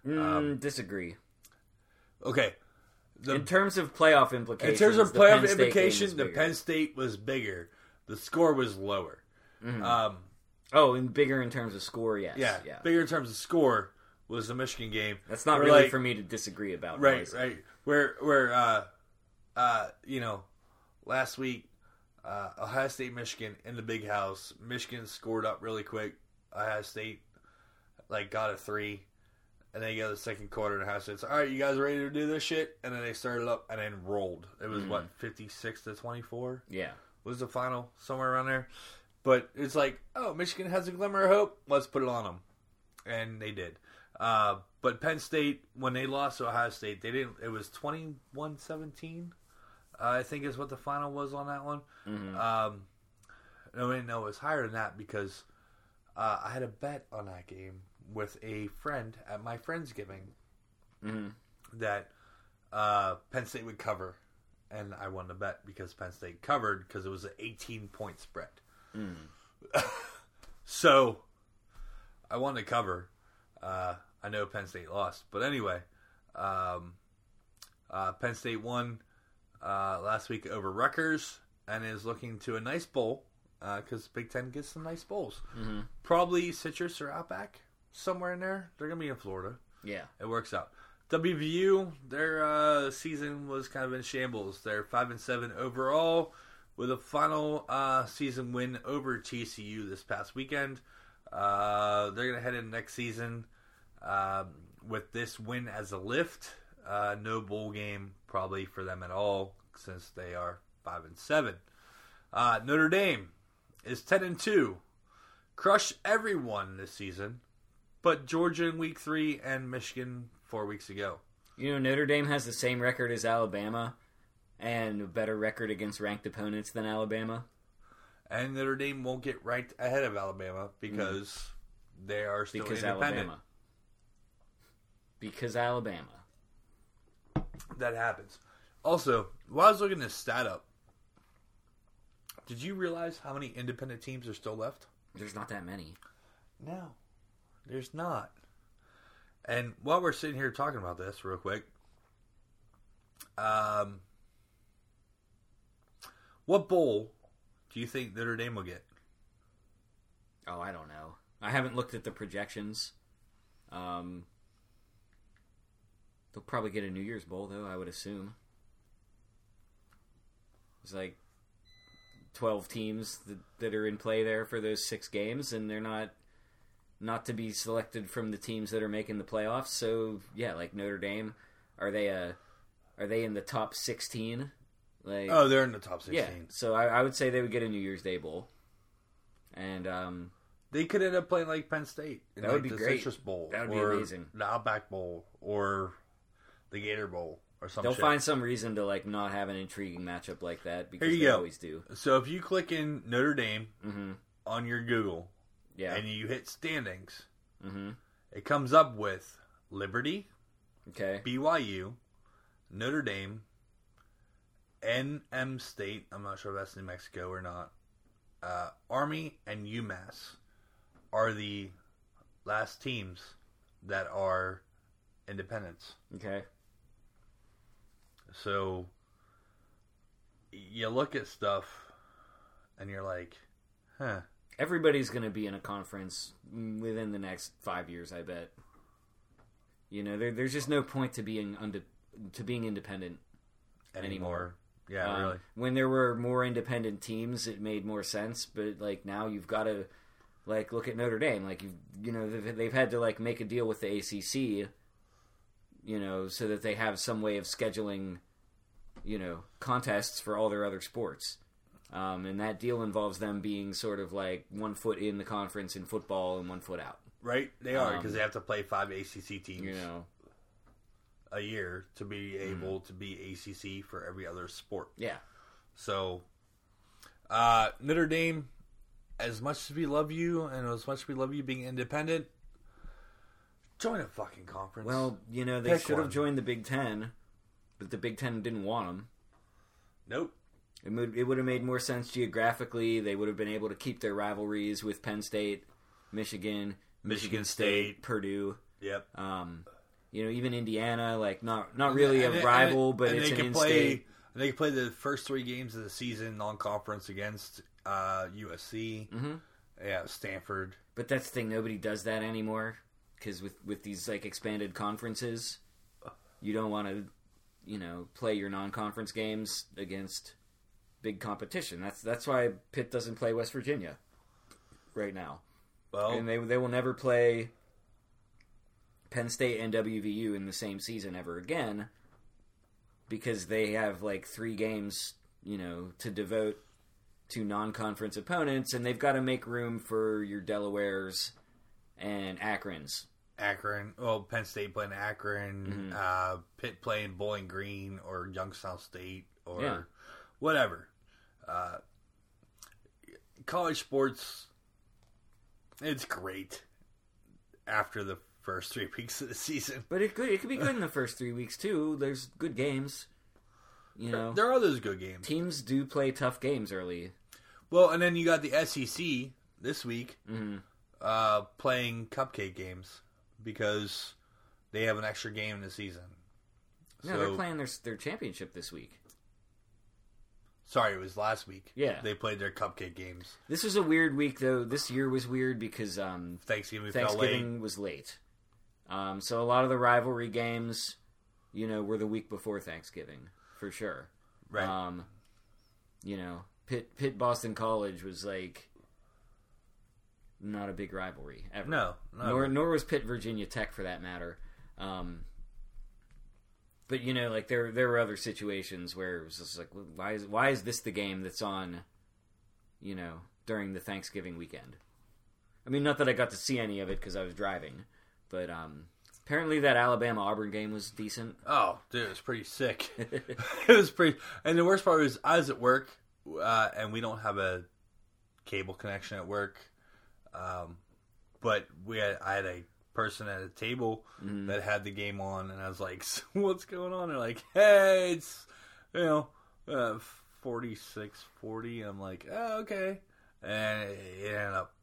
Mm, disagree. Okay, the In terms of playoff In implications, terms of the playoff Penn State implication, the. Penn State was bigger. The score was lower. Um, Oh, and bigger in terms of score, yes. yeah, yeah. bigger in terms of score was the Michigan game. That's not Where, really like- for me to disagree about. right, boys. right. Where where uh, uh, you know, last week, uh, Ohio State, Michigan in the big house. Michigan scored up really quick. Ohio State like got a three, and they go the second quarter, and Ohio State's all right. You guys ready to do this shit? And then they started up and then rolled. It was what fifty six to twenty four. Yeah. was the final somewhere around there. But it's like, oh, Michigan has a glimmer of hope. Let's put it on them, and they did. Uh, but Penn State, when they lost to Ohio State, they didn't. It was 21-17, uh, I think is what the final was on that one. Um, no, wait, no, it was higher than that because uh, I had a bet on that game with a friend at my friendsgiving Mhm. that uh, Penn State would cover, and I won the bet because Penn State covered because it was an 18 point spread. so I won to cover. Uh, I know Penn State lost, but anyway, um, uh, Penn State won uh, last week over Rutgers and is looking to a nice bowl because Big Ten gets some nice bowls. Probably Citrus or Outback somewhere in there. They're gonna be in Florida Yeah. it works out. WVU, their uh, season was kind of in shambles. They're five and seven overall, with a final uh, season win over TCU this past weekend. Uh, they're gonna head in next season um, with this win as a lift. Uh, no bowl game probably for them at all since they are five and seven. Uh, Notre Dame is ten and two, Crush everyone this season but Georgia in week three and Michigan four weeks ago. You know, Notre Dame has the same record as Alabama and a better record against ranked opponents than Alabama. And Notre Dame won't get ranked ahead of Alabama because they are still Because independent. Alabama. Because Alabama. That happens. Also, while I was looking this stat up, did you realize how many independent teams are still left? There's not that many. No, there's not. And while we're sitting here talking about this, real quick, um, what bowl do you think Notre Dame will get? Oh, I don't know. I haven't looked at the projections. Um, they'll probably get a New Year's Bowl, though, I would assume. It's like twelve teams that, that are in play there for those six games, and they're not not to be selected from the teams that are making the playoffs. So yeah, like Notre Dame, are they a are they in the top sixteen? Like Oh, they're in the top sixteen. yeah, so I, I would say they would get a New Year's Day bowl, and um, They could end up playing like Penn State. In That like would be the great. Citrus Bowl. That would be amazing. The Outback Bowl or the Gator Bowl or something. they'll find some reason to like not have an intriguing matchup like that because they go. always do. So if you click in Notre Dame hmm on your Google Yeah. and you hit standings, hmm it comes up with Liberty, Okay. BYU, Notre Dame, NM State. I'm not sure if that's New Mexico or not. Uh, Army and UMass are the last teams that are independents. Okay. So you look at stuff and you're like, huh. Everybody's going to be in a conference within the next five years. I bet. You know, there, there's just no point to being unde- to being independent Anymore. Yeah, Um, really. When there were more independent teams, it made more sense. But like now, you've got to like look at Notre Dame. Like you, you know, they've, they've had to like make a deal with the ACC. You know, so that they have some way of scheduling, you know, contests for all their other sports. Um, and that deal involves them being sort of like one foot in the conference in football and one foot out. Right? They are because um, they have to play five ACC teams You know, a year to be Mm-hmm. able to be ACC for every other sport. yeah, So, uh, Notre Dame, as much as we love you and as much as we love you being independent, join a fucking conference. Well, you know, they Pick should have joined the Big Ten, but the Big Ten didn't want them. nope. It would, it would have made more sense geographically. They would have been able to keep their rivalries with Penn State, Michigan, Michigan State. Purdue. Yep. Um, you know, even Indiana, like not not really And a rival, and- but it's they an can in-state. play. They can play the first three games of the season non-conference against uh, USC. Mhm. Yeah, Stanford. But that's the thing; nobody does that anymore because with with these like expanded conferences, you don't want to, you know, play your non-conference games against big competition. That's that's why Pitt doesn't play West Virginia right now. Well, and they they will never play Penn State and WVU in the same season ever again because they have like three games, you know, to devote to non-conference opponents, and they've got to make room for your Delawares and Akrons. Akron. Well, Penn State playing Akron. Mm-hmm. Uh, Pitt playing Bowling Green or Youngstown State or Yeah. whatever. Uh, college sports, it's great after the first three weeks of the season. But it could it could be good in the first three weeks too. There's good games. You know, There are those good games. teams do play tough games early. Well, and then you got the SEC this week Mhm. uh, playing cupcake games because they have an extra game in the season. No, So- they're playing their their championship this week. Sorry, it was last week. Yeah. they played their cupcake games. This was a weird week though. This year was weird because um, Thanksgiving, fell late. Thanksgiving was late. Um, so a lot of the rivalry games, you know, were the week before Thanksgiving for sure. Right. Um, you know, Pitt Pitt Boston College was like not a big rivalry ever. No, no. nor nor was Pitt Virginia Tech for that matter. Um, but you know, like there there were other situations where it was just like, why is why is this the game that's on, you know, during the Thanksgiving weekend? I mean, not that I got to see any of it because I was driving, but um, apparently that Alabama Auburn game was decent. Oh, dude, it was pretty sick. it was pretty. And the worst part was, I was at work, uh, and we don't have a cable connection at work. Um, but we had, I had a person at a table that had the game on, and I was like, "So "What's going on?" They're like, "Hey, it's you know, uh, 46-40. I'm like, "Oh, okay." And it ended up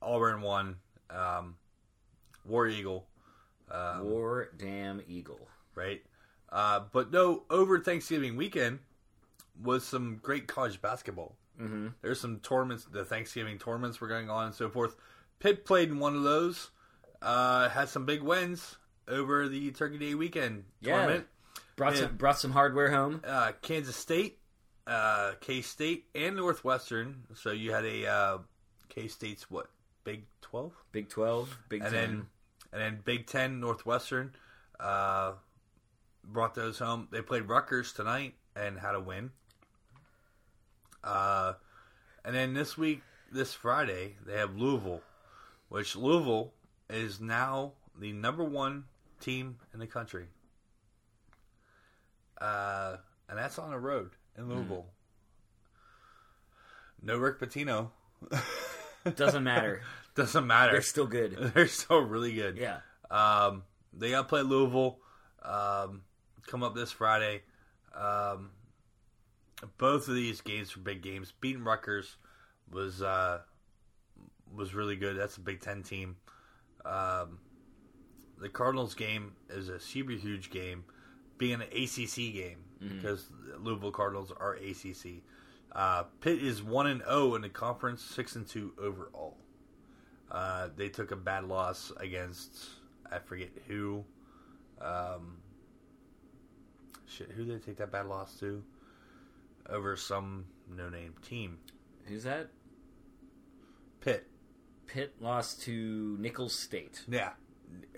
Auburn won. Um, War Eagle. Um, War damn Eagle. right? Uh, but no, over Thanksgiving weekend was some great college basketball. Mm-hmm. There's some tournaments, the Thanksgiving tournaments were going on and so forth. Pitt played in one of those, uh, had some big wins over the Turkey Day weekend Yeah. tournament. Brought Yeah. some brought some hardware home. Uh, Kansas State uh, K State and Northwestern. So you had a uh, K State's what Big Twelve, Big Twelve, Big and Ten. then and then Big Ten Northwestern uh, brought those home. They played Rutgers tonight and had a win. Uh, and then this week, this Friday, they have Louisville, which Louisville is now the number one team in the country. Uh, and that's on the road in Louisville. No Rick Pitino. Doesn't matter. Doesn't matter. They're still good. They're still really good. Yeah. Um, they got to play Louisville. Um, come up this Friday. Um, both of these games were big games. Beating Rutgers was uh, was really good. That's a Big Ten team. Um, the Cardinals game is a super huge game, being an ACC game because Louisville Cardinals are ACC. Uh, Pitt is one and zero in the conference, six and two overall. Uh, they took a bad loss against I forget who. Um, shit, who did they take that bad loss to? Over some no-name team. Who's that? Pitt. Pitt lost to Nicholls State. Yeah,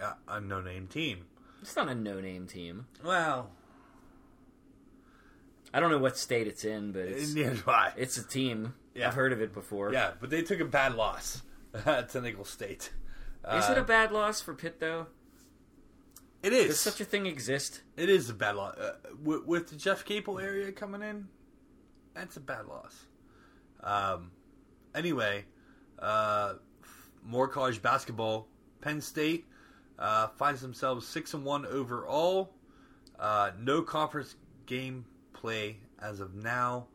uh, a no-name team. It's not a no-name team. Well, I don't know what state it's in, but it's it's a team. Yeah. I've heard of it before. Yeah, but they took a bad loss to Nicholls State. Is Uh, it a bad loss for Pitt though? It is. Does such a thing exist? It is a bad loss. Uh, with, with the Jeff Capel area coming in, that's a bad loss. Um, anyway, uh, more college basketball. Penn State uh, finds themselves six and one overall. Uh, no conference game play as of now.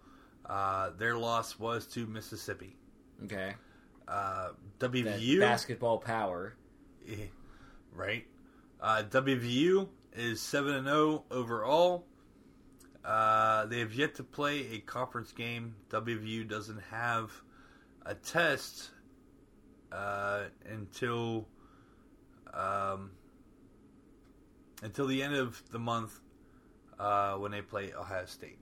Uh, their loss was to Mississippi. Okay. Uh, WVU, basketball power. Right? Uh, WVU is seven and zero overall. Uh, they have yet to play a conference game. WVU doesn't have a test uh, until um, until the end of the month uh, when they play Ohio State,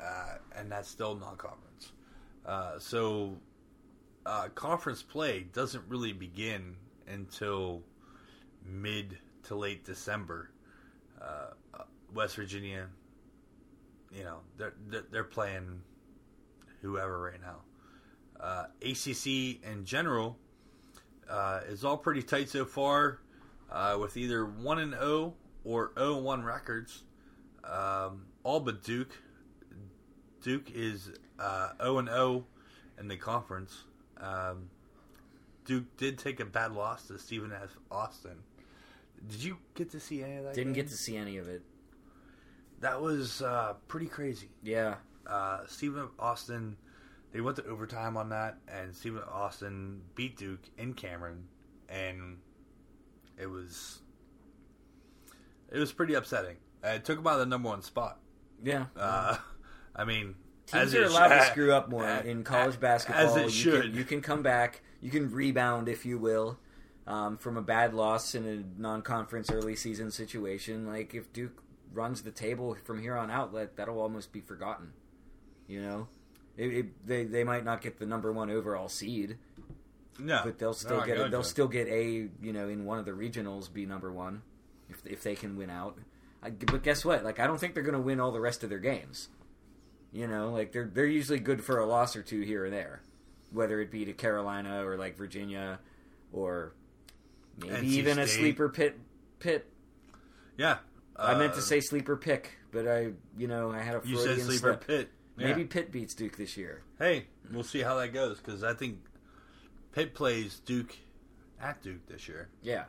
uh, and that's still non-conference. Uh, so uh, conference play doesn't really begin until mid to late December. Uh, uh, West Virginia, you know, they're they're, playing whoever right now. Uh, ACC in general uh, is all pretty tight so far, uh, with either one and zero or 0 1 records. Um, all but Duke. Duke is uh, zero and zero in the conference. Um, Duke did take a bad loss to Stephen F. Austin. Did you get to see any of that? Didn't game? get to see any of it. That was uh, pretty crazy. Yeah. Uh, Stephen Austin, they went to overtime on that, and Stephen Austin beat Duke in Cameron, and it was it was pretty upsetting. It took him out of the number one spot. Yeah. Uh, I mean, Teams as are allowed to screw up more in college basketball. as it you should. Can, you can come back. You can rebound, if you will, um, from a bad loss in a non-conference early season situation. Like if Duke runs the table from here on out, that that'll almost be forgotten. You know, it, it, they they might not get the number one overall seed, no, but they'll still get going they'll to. still get a you know in one of the regionals be number one if if they can win out. I, but guess what? Like I don't think they're going to win all the rest of their games. You know, like they're they're usually good for a loss or two here or there, whether it be to Carolina or like Virginia, or maybe NC even a sleeper pit pit. Yeah, I meant Uh, to say sleeper pick, but I you know I had a you Freudian said sleeper slip. pit. Yeah. Maybe Pitt beats Duke this year. Hey, we'll see how that goes because I think Pitt plays Duke at Duke this year, Yeah.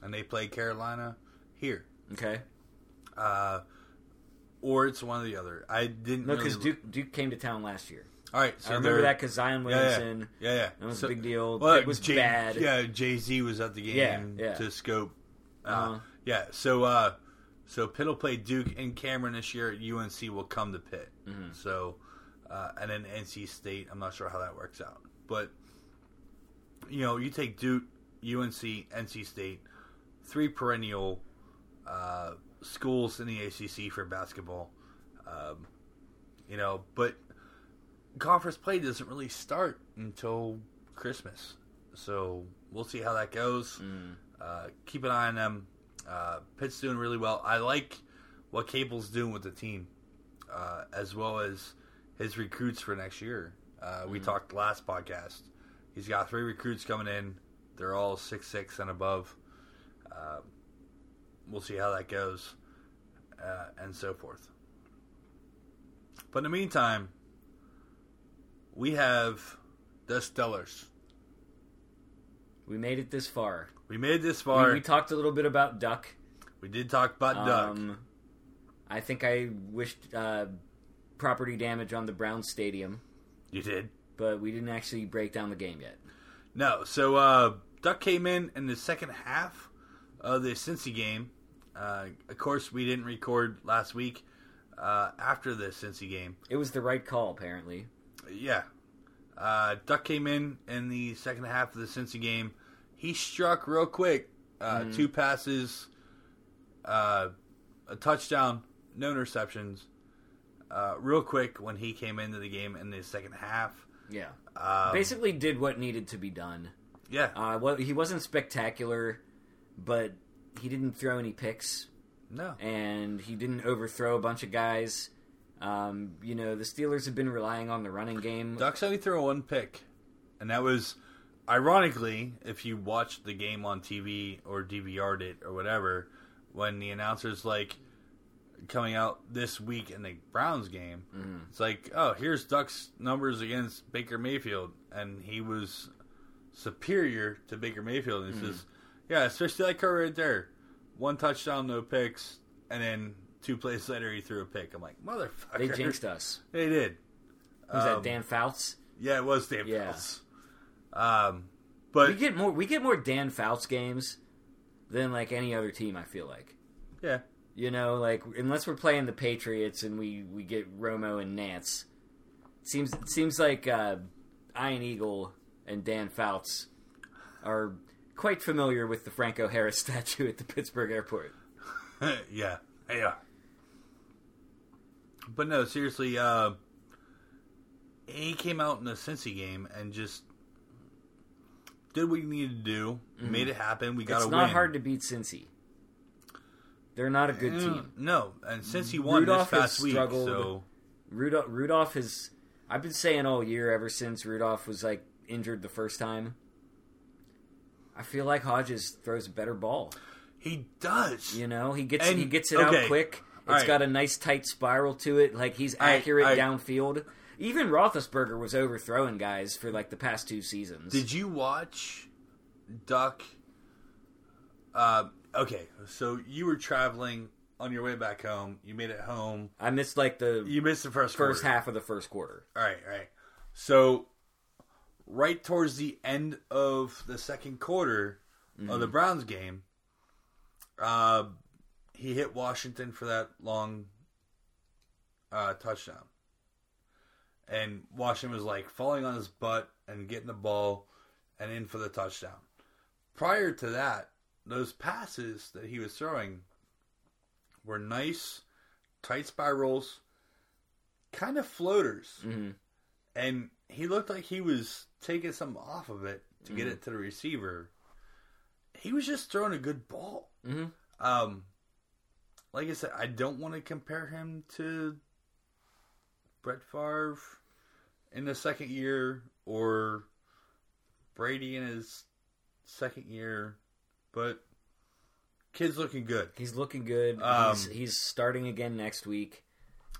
and they play Carolina here. Okay. Uh, or it's one or the other. I didn't. No, really because Duke Duke came to town last year. All right, so I remember that because Zion Williamson. yeah, yeah, yeah. That was So- a big deal. Well, it was Jay- bad. Yeah, Jay Z was at the game Yeah, yeah. to scope. Uh, Uh-huh. Yeah, so uh, so Pitt will play Duke and Cameron this year. UNC will come to Pitt. Mm-hmm. So, uh, and then NC State. I'm not sure how that works out, but you know, you take Duke, UNC, NC State, three perennial uh, schools in the ACC for basketball. Um, you know, but conference play doesn't really start until Christmas, so we'll see how that goes. Uh, keep an eye on them. Uh, Pitt's doing really well. I like what Capel's doing with the team, uh, as well as his recruits for next year. Uh, we talked last podcast. He's got three recruits coming in. They're all six six and above. Uh, we'll see how that goes, uh, and so forth. But in the meantime, we have the Steelers. We made it this far. We made it this far. we We, talked a little bit about Duck. We did talk about Duck. Um, I think I wished uh, property damage on the Brown Stadium, You did. but we didn't actually break down the game yet. No, so uh, Duck came in in the second half of the Cincy game. Uh, of course, we didn't record last week uh, after the Cincy game. It was the right call, apparently. Yeah, uh, Duck came in in the second half of the Cincy game. He struck real quick. Uh, Two passes, uh, a touchdown, no interceptions. Uh, real quick when he came into the game in the second half. Yeah. Um, Basically, did what needed to be done. yeah, Uh, well, he wasn't spectacular, but he didn't throw any picks, no, and he didn't overthrow a bunch of guys. Um, you know, the Steelers have been relying on the running game. Ducks only threw one pick, and that was ironically, if you watched the game on TV or DVR'd it or whatever, when the announcers like coming out this week in the Browns game, it's like, oh, here's Ducks numbers against Baker Mayfield, and he was superior to Baker Mayfield. And he says, yeah, especially that cover right there, one touchdown, no picks, and then two plays later he threw a pick. I'm like, motherfucker, They jinxed us. They did. Who's Um, that? Dan Fouts. Yeah, it was Dan Yeah. Fouts. Um, but We get more. We get more Dan Fouts games than like any other team. I feel like. yeah, You know, like unless we're playing the Patriots and we we get Romo and Nantz, seems seems like uh, Ian Eagle and Dan Fouts are quite familiar with the Franco Harris statue at the Pittsburgh airport. yeah, yeah. But no, seriously, uh, he came out in the Cincy game and just did what he needed to do, made it happen. We got Mm-hmm. it's not win. hard to beat Cincy. They're not a good Mm, team. No, and since he won Rudolph this has past week, so Rudolph, Rudolph has. I've been saying all year, ever since Rudolph was like injured the first time. I feel like Hodges throws a better ball. he does. You know, he gets And- he gets it okay. out quick. It's right. got a nice tight spiral to it. Like he's I- accurate I- downfield. Even Roethlisberger was overthrowing guys for like the past two seasons. Did you watch Duck? Uh, okay, so you were traveling on your way back home. You made it home. I missed like the You missed the first first quarter. half of the first quarter. All right, all right. So, right towards the end of the second quarter of the Browns game, uh, he hit Washington for that long uh, touchdown. And Washington was like falling on his butt and getting the ball and in for the touchdown. Prior to that, those passes that he was throwing were nice, tight spirals, kind of floaters hmm and he looked like he was taking some off of it to Mm. get it to the receiver. He was just throwing a good ball. hmm Um, like I said, I don't want to compare him to Brett Favre in the second year or Brady in his second year, but kid's looking good. He's looking good. Um, he's, he's starting again next week.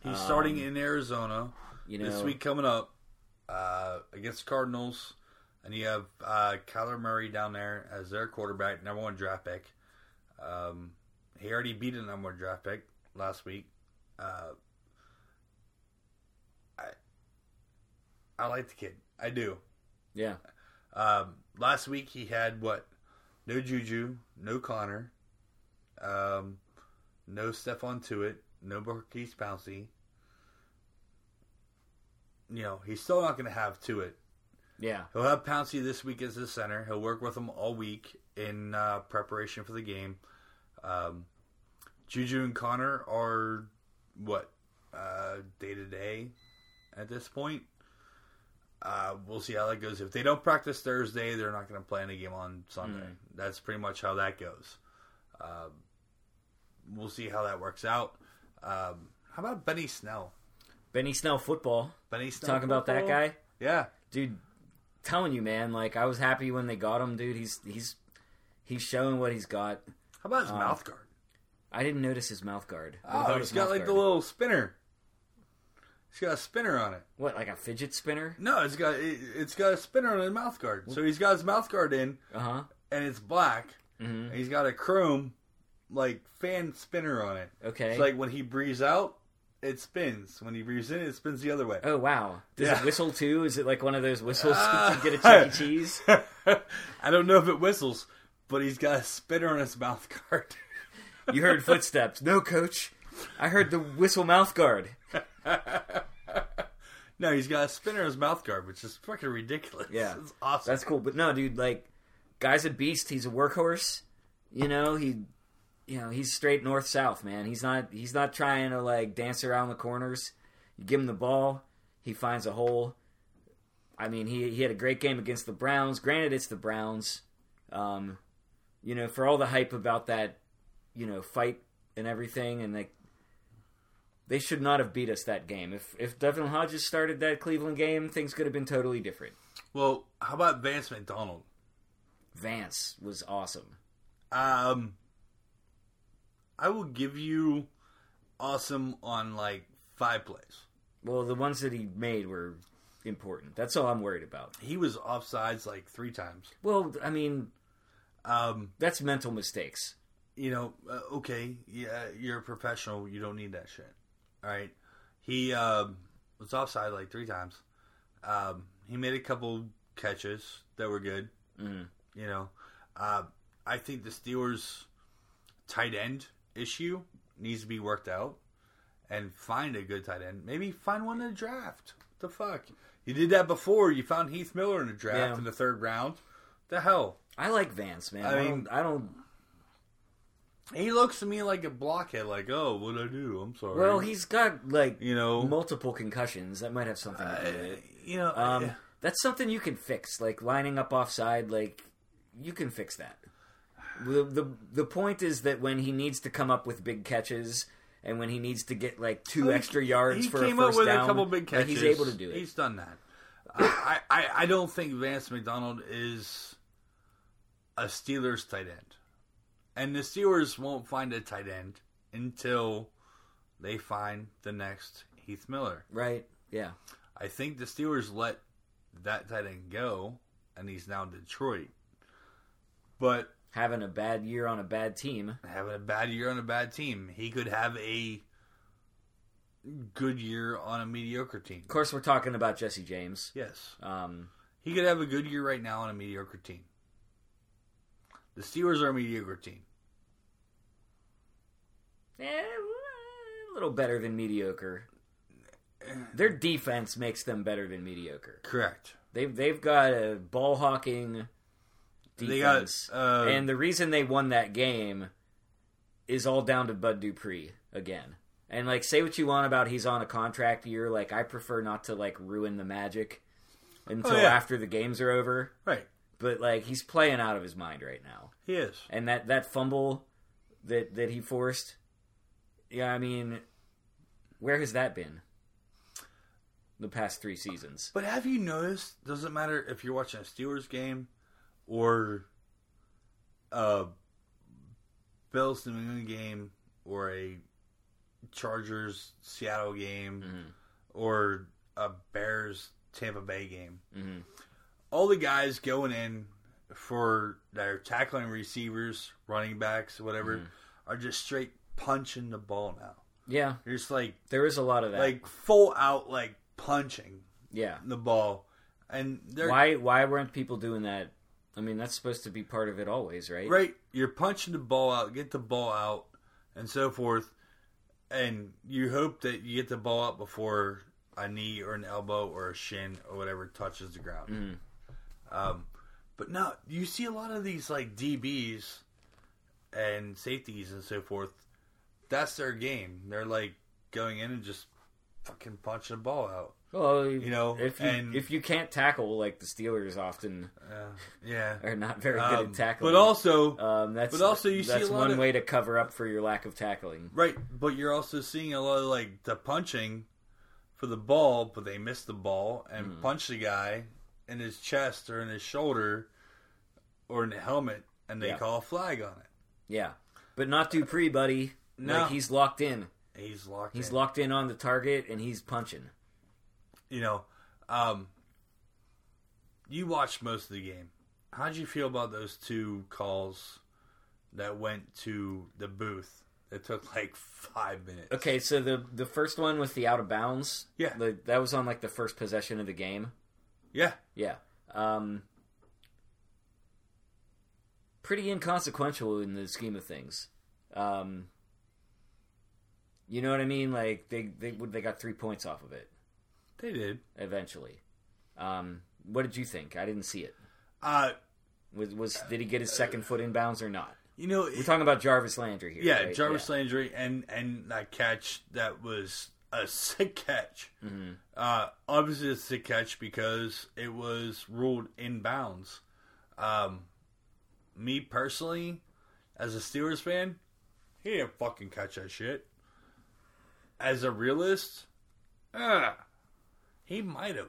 He's Um, starting in Arizona. You know, this week coming up uh, against the Cardinals, and you have uh, Kyler Murray down there as their quarterback, number one draft pick. Um, he already beat a number one draft pick last week. Uh, I I like the kid. I do. yeah, Um, last week he had what? No Juju, no Connor, um, no Stephon Tuitt, no Maurkice Pouncey. You know, he's still not going to have to it. yeah. He'll have Pouncey this week as his center. He'll work with him all week in uh, preparation for the game. Um, Juju and Connor are what day to day at this point. Uh, we'll see how that goes. If they don't practice Thursday, they're not going to play any game on Sunday. That's pretty much how that goes. Um, we'll see how that works out. Um, how about Benny Snell? Benny Snell football. Benny Snell. Talking about that guy, Yeah. dude. Telling you, man. Like I was happy when they got him, dude. He's he's he's showing what he's got. How about his Uh, mouth guard? I didn't notice his mouth guard. Oh, he's got like the little spinner. He's got a spinner on it. what, like a fidget spinner? No, it's got it, it's got a spinner on his mouth guard. So he's got his mouth guard in, Uh huh. and it's black. hmm And he's got a chrome like fan spinner on it. Okay. It's like when he breathes out, it spins. When he breathes in, it spins the other way. oh wow. Does Yeah. it whistle too? Is it like one of those whistles you get at Chuck E. Cheese? I don't know if it whistles, but he's got a spinner on his mouth guard. You heard footsteps. No, coach. I heard the whistle mouth guard. no, he's got a spinner on his mouth guard, which is fucking ridiculous. Yeah. it's awesome. That's cool. But no, dude, like, guy's a beast. He's a workhorse. You know, he, you know, he's straight north south, man. He's not, he's not trying to like dance around the corners. You give him the ball, he finds a hole. I mean, he he had a great game against the Browns. Granted, it's the Browns. Um, you know, for all the hype about that, you know, fight and everything, and like. They should not have beat us that game. If if Devlin Hodges started that Cleveland game, things could have been totally different. well, how about Vance McDonald? Vance was awesome. Um, I will give you awesome on like five plays. Well, the ones that he made were important. That's all I'm worried about. He was offsides like three times. Well, I mean, Um, that's mental mistakes. you know, uh, okay, yeah, you're a professional. You don't need that shit. All right. He um, was offside like three times. Um, he made a couple catches that were good. Mm. You know, uh, I think the Steelers' tight end issue needs to be worked out and find a good tight end. Maybe find one in the draft. What the fuck? You did that before. You found Heath Miller in the draft Yeah. in the third round. The hell? I like Vance, man. I I, mean- don't. I don't. He looks to me like a blockhead. Like, oh, what I do? I'm sorry. Well, he's got like you know, multiple concussions. That might have something to do with uh, it. you know, Um, uh, that's something you can fix. Like lining up offside, like you can fix that. The, the the point is that when he needs to come up with big catches and when he needs to get like two he- extra yards he for came a first up with down, a couple big like, catches. he's able to do it. He's done that. I, I, I don't think Vance McDonald is a Steelers tight end, and the Steelers won't find a tight end until they find the next Heath Miller. right? Yeah. I think the Steelers let that tight end go, and he's now in Detroit. But Having a bad year on a bad team. having a bad year on a bad team, he could have a good year on a mediocre team. Of course, we're talking about Jesse James. Yes. Um, He could have a good year right now on a mediocre team. The Steelers are a mediocre team. eh, a little better than mediocre. Their defense makes them better than mediocre. Correct. They've they've got a ball hawking They got, uh, and the reason they won that game is all down to Bud Dupree again. And like, say what you want about he's on a contract year. Like, I prefer not to like ruin the magic until Oh, yeah. after the games are over. Right. But like, he's playing out of his mind right now. He is. and that that fumble that that he forced yeah i mean where has that been the past three seasons But have you noticed? Doesn't matter if you're watching a Steelers game or a Bills New England game or a Chargers Seattle game Mhm. or a Bears Tampa Bay game. Mhm. All the guys going in for their tackling receivers, running backs, whatever, Mhm. are just straight punching the ball now. yeah They're just like there is a lot of that like full out like punching yeah the ball, and why why weren't people doing that i mean that's supposed to be part of it always right right. You're punching the ball out, get the ball out, and so forth, and you hope that you get the ball out before a knee or an elbow or a shin or whatever touches the ground. Mhm. Um, but no, you see a lot of these like DBs and safeties and so forth. That's their game. They're like going in and just fucking punching the ball out. Well, You know, if you and- if you can't tackle like the Steelers often Uh, yeah, are not very good Um, at tackling, but also um, that's but also you see that's lot one of- way to cover up for your lack of tackling. right. But you're also seeing a lot of like the punching for the ball, but they miss the ball and Hmm. punch the guy in his chest or in his shoulder or in the helmet, and they Yeah. call a flag on it. Yeah, but not Dupree, buddy. No. Like he's locked in. He's locked. He's in. locked in on the target, and he's punching. You know, um, you watched most of the game. How'd you feel about those two calls that went to the booth? It took like five minutes. Okay, so the the first one with the out of bounds, Yeah. the, that was on like the first possession of the game. Yeah. Yeah, um, pretty inconsequential in the scheme of things. Um, you know what I mean? Like they they they got three points off of it They did. eventually. Um, what did you think? I didn't see it. Uh, Was was did he get his second foot in bounds or not? you know, We're talking about Jarvis Landry here. yeah, right? Jarvis Landry and and that catch that was a sick catch. Mm-hmm. Uh, obviously, a sick catch because it was ruled in bounds. Um, me personally, as a Steelers fan, he didn't fucking catch that shit. As a realist, ah, he might have.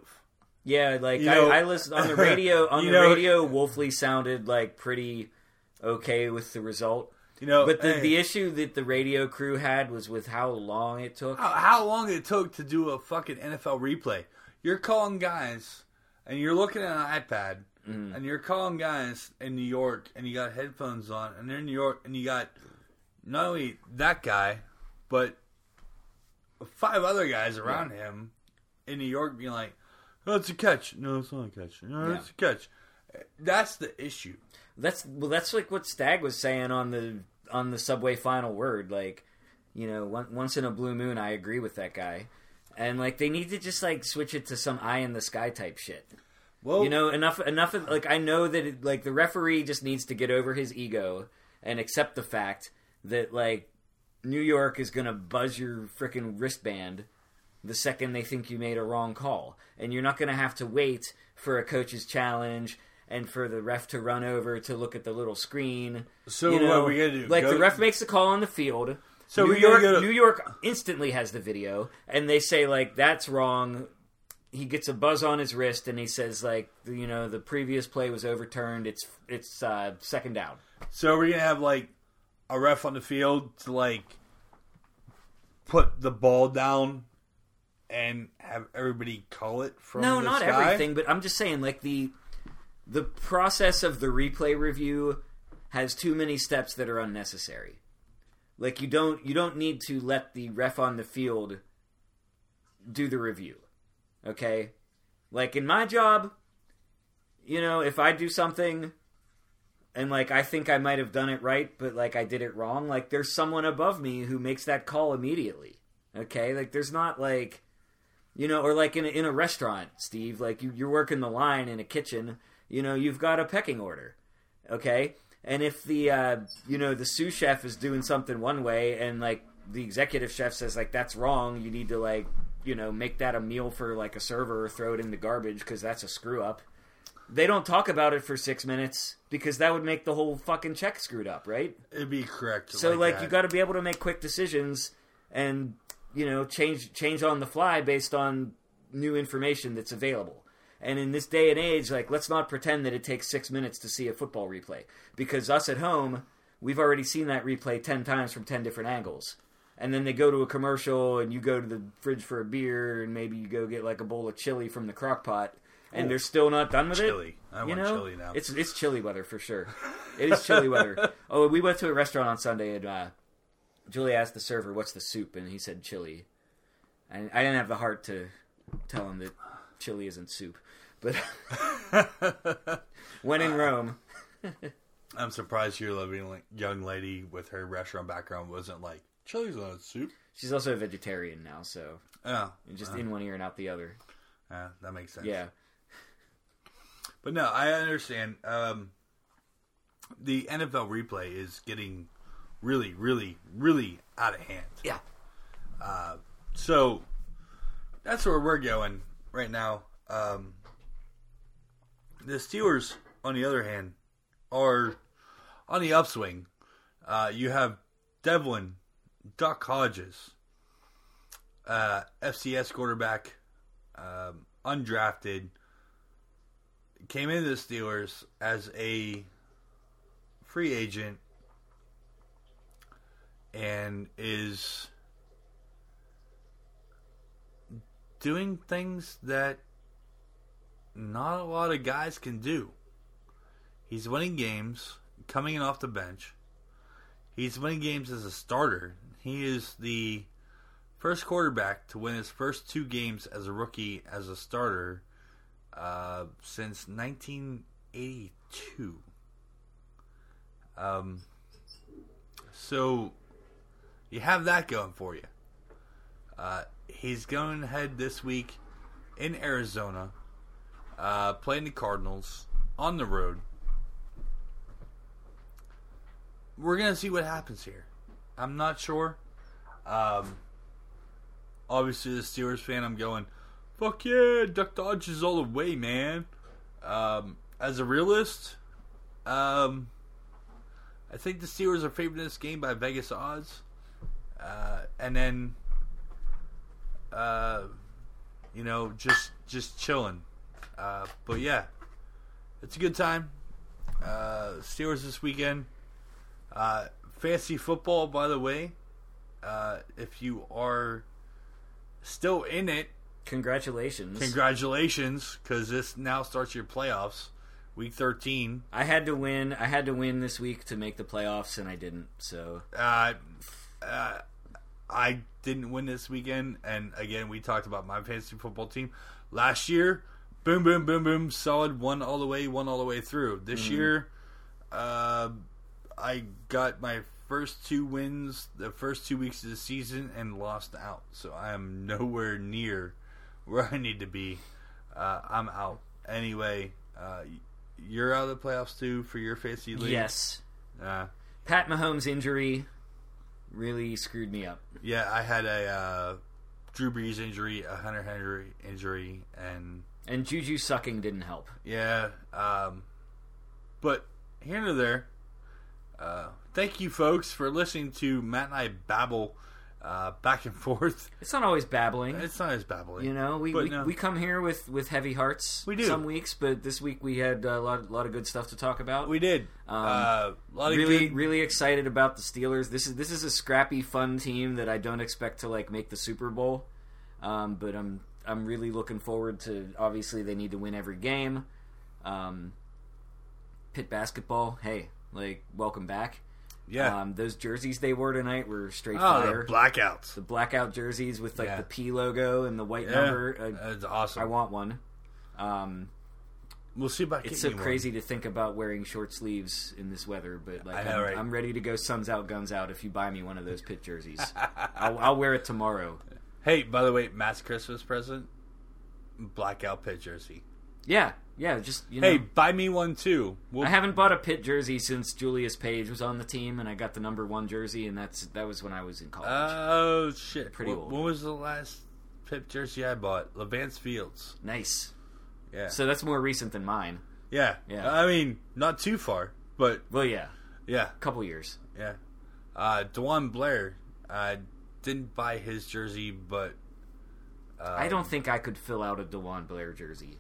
Yeah, like know- I, I listened on the radio. On the know- radio, Wolfley sounded like pretty okay with the result. You know, But the, hey, the issue that the radio crew had was with how long it took. how, how long it took to do a fucking NFL replay. You're calling guys, and you're looking at an iPad, Mm-hmm. and you're calling guys in New York, and you got headphones on, and they're in New York, and you got not only that guy, but five other guys around him in New York being like, "Oh, it's a catch." No, it's not a catch. No, Yeah. it's a catch. That's the issue. That's well, that's like what Stag was saying on the on the Subway final word. Like, you know, one, once in a blue moon, I agree with that guy. And like, they need to just like switch it to some eye in the sky type shit. Well, You know, enough enough of like I know that it, like the referee just needs to get over his ego and accept the fact that like New York is going to buzz your freaking wristband the second they think you made a wrong call. And you're not going to have to wait for a coach's challenge and for the ref to run over to look at the little screen. So you what know, we gotta do? Like Go- the ref makes the call on the field. So New York, New York instantly has the video, and they say like that's wrong. He gets a buzz on his wrist, and he says like you know the previous play was overturned. It's it's uh, second down. So we're gonna have like a ref on the field to like put the ball down and have everybody call it from no, not sky? everything, but I'm just saying like the the process of the replay review has too many steps that are unnecessary. Like you don't you don't need to let the ref on the field do the review. Okay? Like in my job, you know, if I do something and like I think I might have done it right, but like I did it wrong, like there's someone above me who makes that call immediately. Okay? Like there's not like you know, or like in a, in a restaurant, Steve, like you, you're working the line in a kitchen, you know, you've got a pecking order, okay? And if the, uh, you know, the sous chef is doing something one way and like the executive chef says like that's wrong, you need to like, you know, make that a meal for like a server or throw it in the garbage because that's a screw up. They don't talk about it for six minutes because that would make the whole fucking check screwed up, right? It'd be correct. So like, that. you got to be able to make quick decisions and you know change change on the fly based on new information that's available. And in this day and age, like let's not pretend that it takes six minutes to see a football replay because us at home, we've already seen that replay ten times from ten different angles. And then they go to a commercial, and you go to the fridge for a beer, and maybe you go get like a bowl of chili from the crock pot, and Ooh. they're still not done with it? Chili. it. I you want know? chili now. It's it's chilly weather for sure. It is chilly weather. Oh, we went to a restaurant on Sunday and uh, Julie asked the server, "What's the soup?" and he said chili. And I didn't have the heart to tell him that chili isn't soup, but when in Rome, I'm surprised your loving young lady with her restaurant background wasn't like chili's not a soup. she's also a vegetarian now, so Oh, just in one ear and out the other. yeah, that makes sense. Yeah, But no, I understand. Um, the NFL replay is getting really, really, really out of hand. yeah. So that's where we're going right now. Um, the Steelers, on the other hand, are on the upswing. Uh, you have Devlin, Duck Hodges, uh, FCS quarterback, um, undrafted, came into the Steelers as a free agent and is doing things that not a lot of guys can do. He's winning games, coming in off the bench. He's winning games as a starter. He is the first quarterback to win his first two games as a rookie as a starter uh, since 1982. Um, so you have that going for you. Uh, he's going ahead this week in Arizona, uh, playing the Cardinals on the road. We're gonna see what happens here. I'm not sure. Um, obviously, the Steelers fan, I'm going, fuck yeah, Duck Dodges all the way, man. Um, as a realist, um, I think the Steelers are favored in this game by Vegas odds. Uh, and then, uh, you know, just just chilling. Uh, but yeah, it's a good time. Uh, Steelers this weekend. Uh, fantasy football, by the way. Uh, if you are still in it, Congratulations. congratulations, because this now starts your playoffs, week thirteen. I had to win. I had to win this week to make the playoffs, and I didn't. So Uh, uh, I didn't win this weekend, and again, we talked about my fantasy football team last year. Boom, boom, boom, boom, solid one all the way, one all the way through. This year, uh, I got my first two wins the first two weeks of the season and lost out, so I am nowhere near where I need to be. Uh, I'm out anyway. Uh, you're out of the playoffs too for your fantasy league. yes, Uh, Pat Mahomes' injury really screwed me up. Yeah, I had a uh, Drew Brees injury, a Hunter Henry injury, and And Juju sucking didn't help. yeah. Um, but here and there, uh, thank you, folks, for listening to Matt and I babble uh, back and forth. It's not always babbling. It's not as babbling, You know, we, But we, no. we come here with, with heavy hearts. We do. some weeks, but this week we had a lot lot of good stuff to talk about. We did Um, uh, a lot of really good. really excited about the Steelers. This is this is a scrappy, fun team that I don't expect to like make the Super Bowl. Um, but I'm I'm really looking forward to. Obviously, they need to win every game. Um, Pitt basketball, hey, like welcome back. Yeah. Um, those jerseys they wore tonight were straight oh, fire. the blackouts. the blackout jerseys with like Yeah. the P logo and the white Yeah, number. That's awesome. I want one. Um, we'll see about it's so you one. crazy to think about wearing short sleeves in this weather, but like know, I'm, right? I'm ready to go suns out, guns out. If you buy me one of those Pitt jerseys, I'll, I'll wear it tomorrow. Hey, by the way, Matt's Christmas present: blackout Pitt jersey. Yeah, yeah. Just you know, Hey, buy me one too. We'll I haven't bought a Pitt jersey since Julius Page was on the team, and I got the number one jersey, and that's that was when I was in college. Oh shit! Pretty old. When was the last Pitt jersey I bought? Levance Fields. nice. Yeah, So that's more recent than mine. yeah, Yeah. I mean, not too far, but Well, yeah, yeah, a couple years. yeah. Uh, DeJuan Blair. I didn't buy his jersey, but uh, I don't think I could fill out a DeJuan Blair jersey.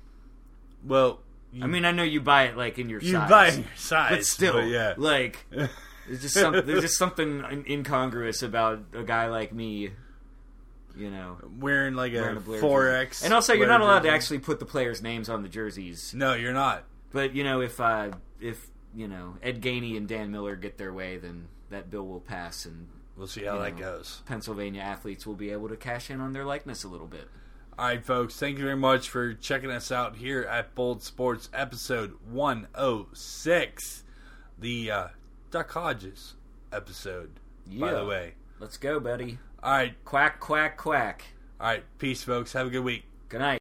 Well. You, I mean, I know you buy it like in your you size, buy your size, but still, yeah. like there's just some, there's just something incongruous about a guy like me. You know, wearing like wearing a four X, and also you're not allowed to actually put the players' names on the jerseys. No, you're not. But you know, if uh, if you know Ed Gainey and Dan Miller get their way, then that bill will pass, and We'll see how that know. goes. Pennsylvania athletes will be able to cash in on their likeness a little bit. All right, folks. Thank you very much for checking us out here at Bold Sports, episode 106, the uh, Duck Hodges episode. By the way. Let's go, buddy. All right, Quack, quack, quack. all right. Peace, folks. Have a good week. Good night.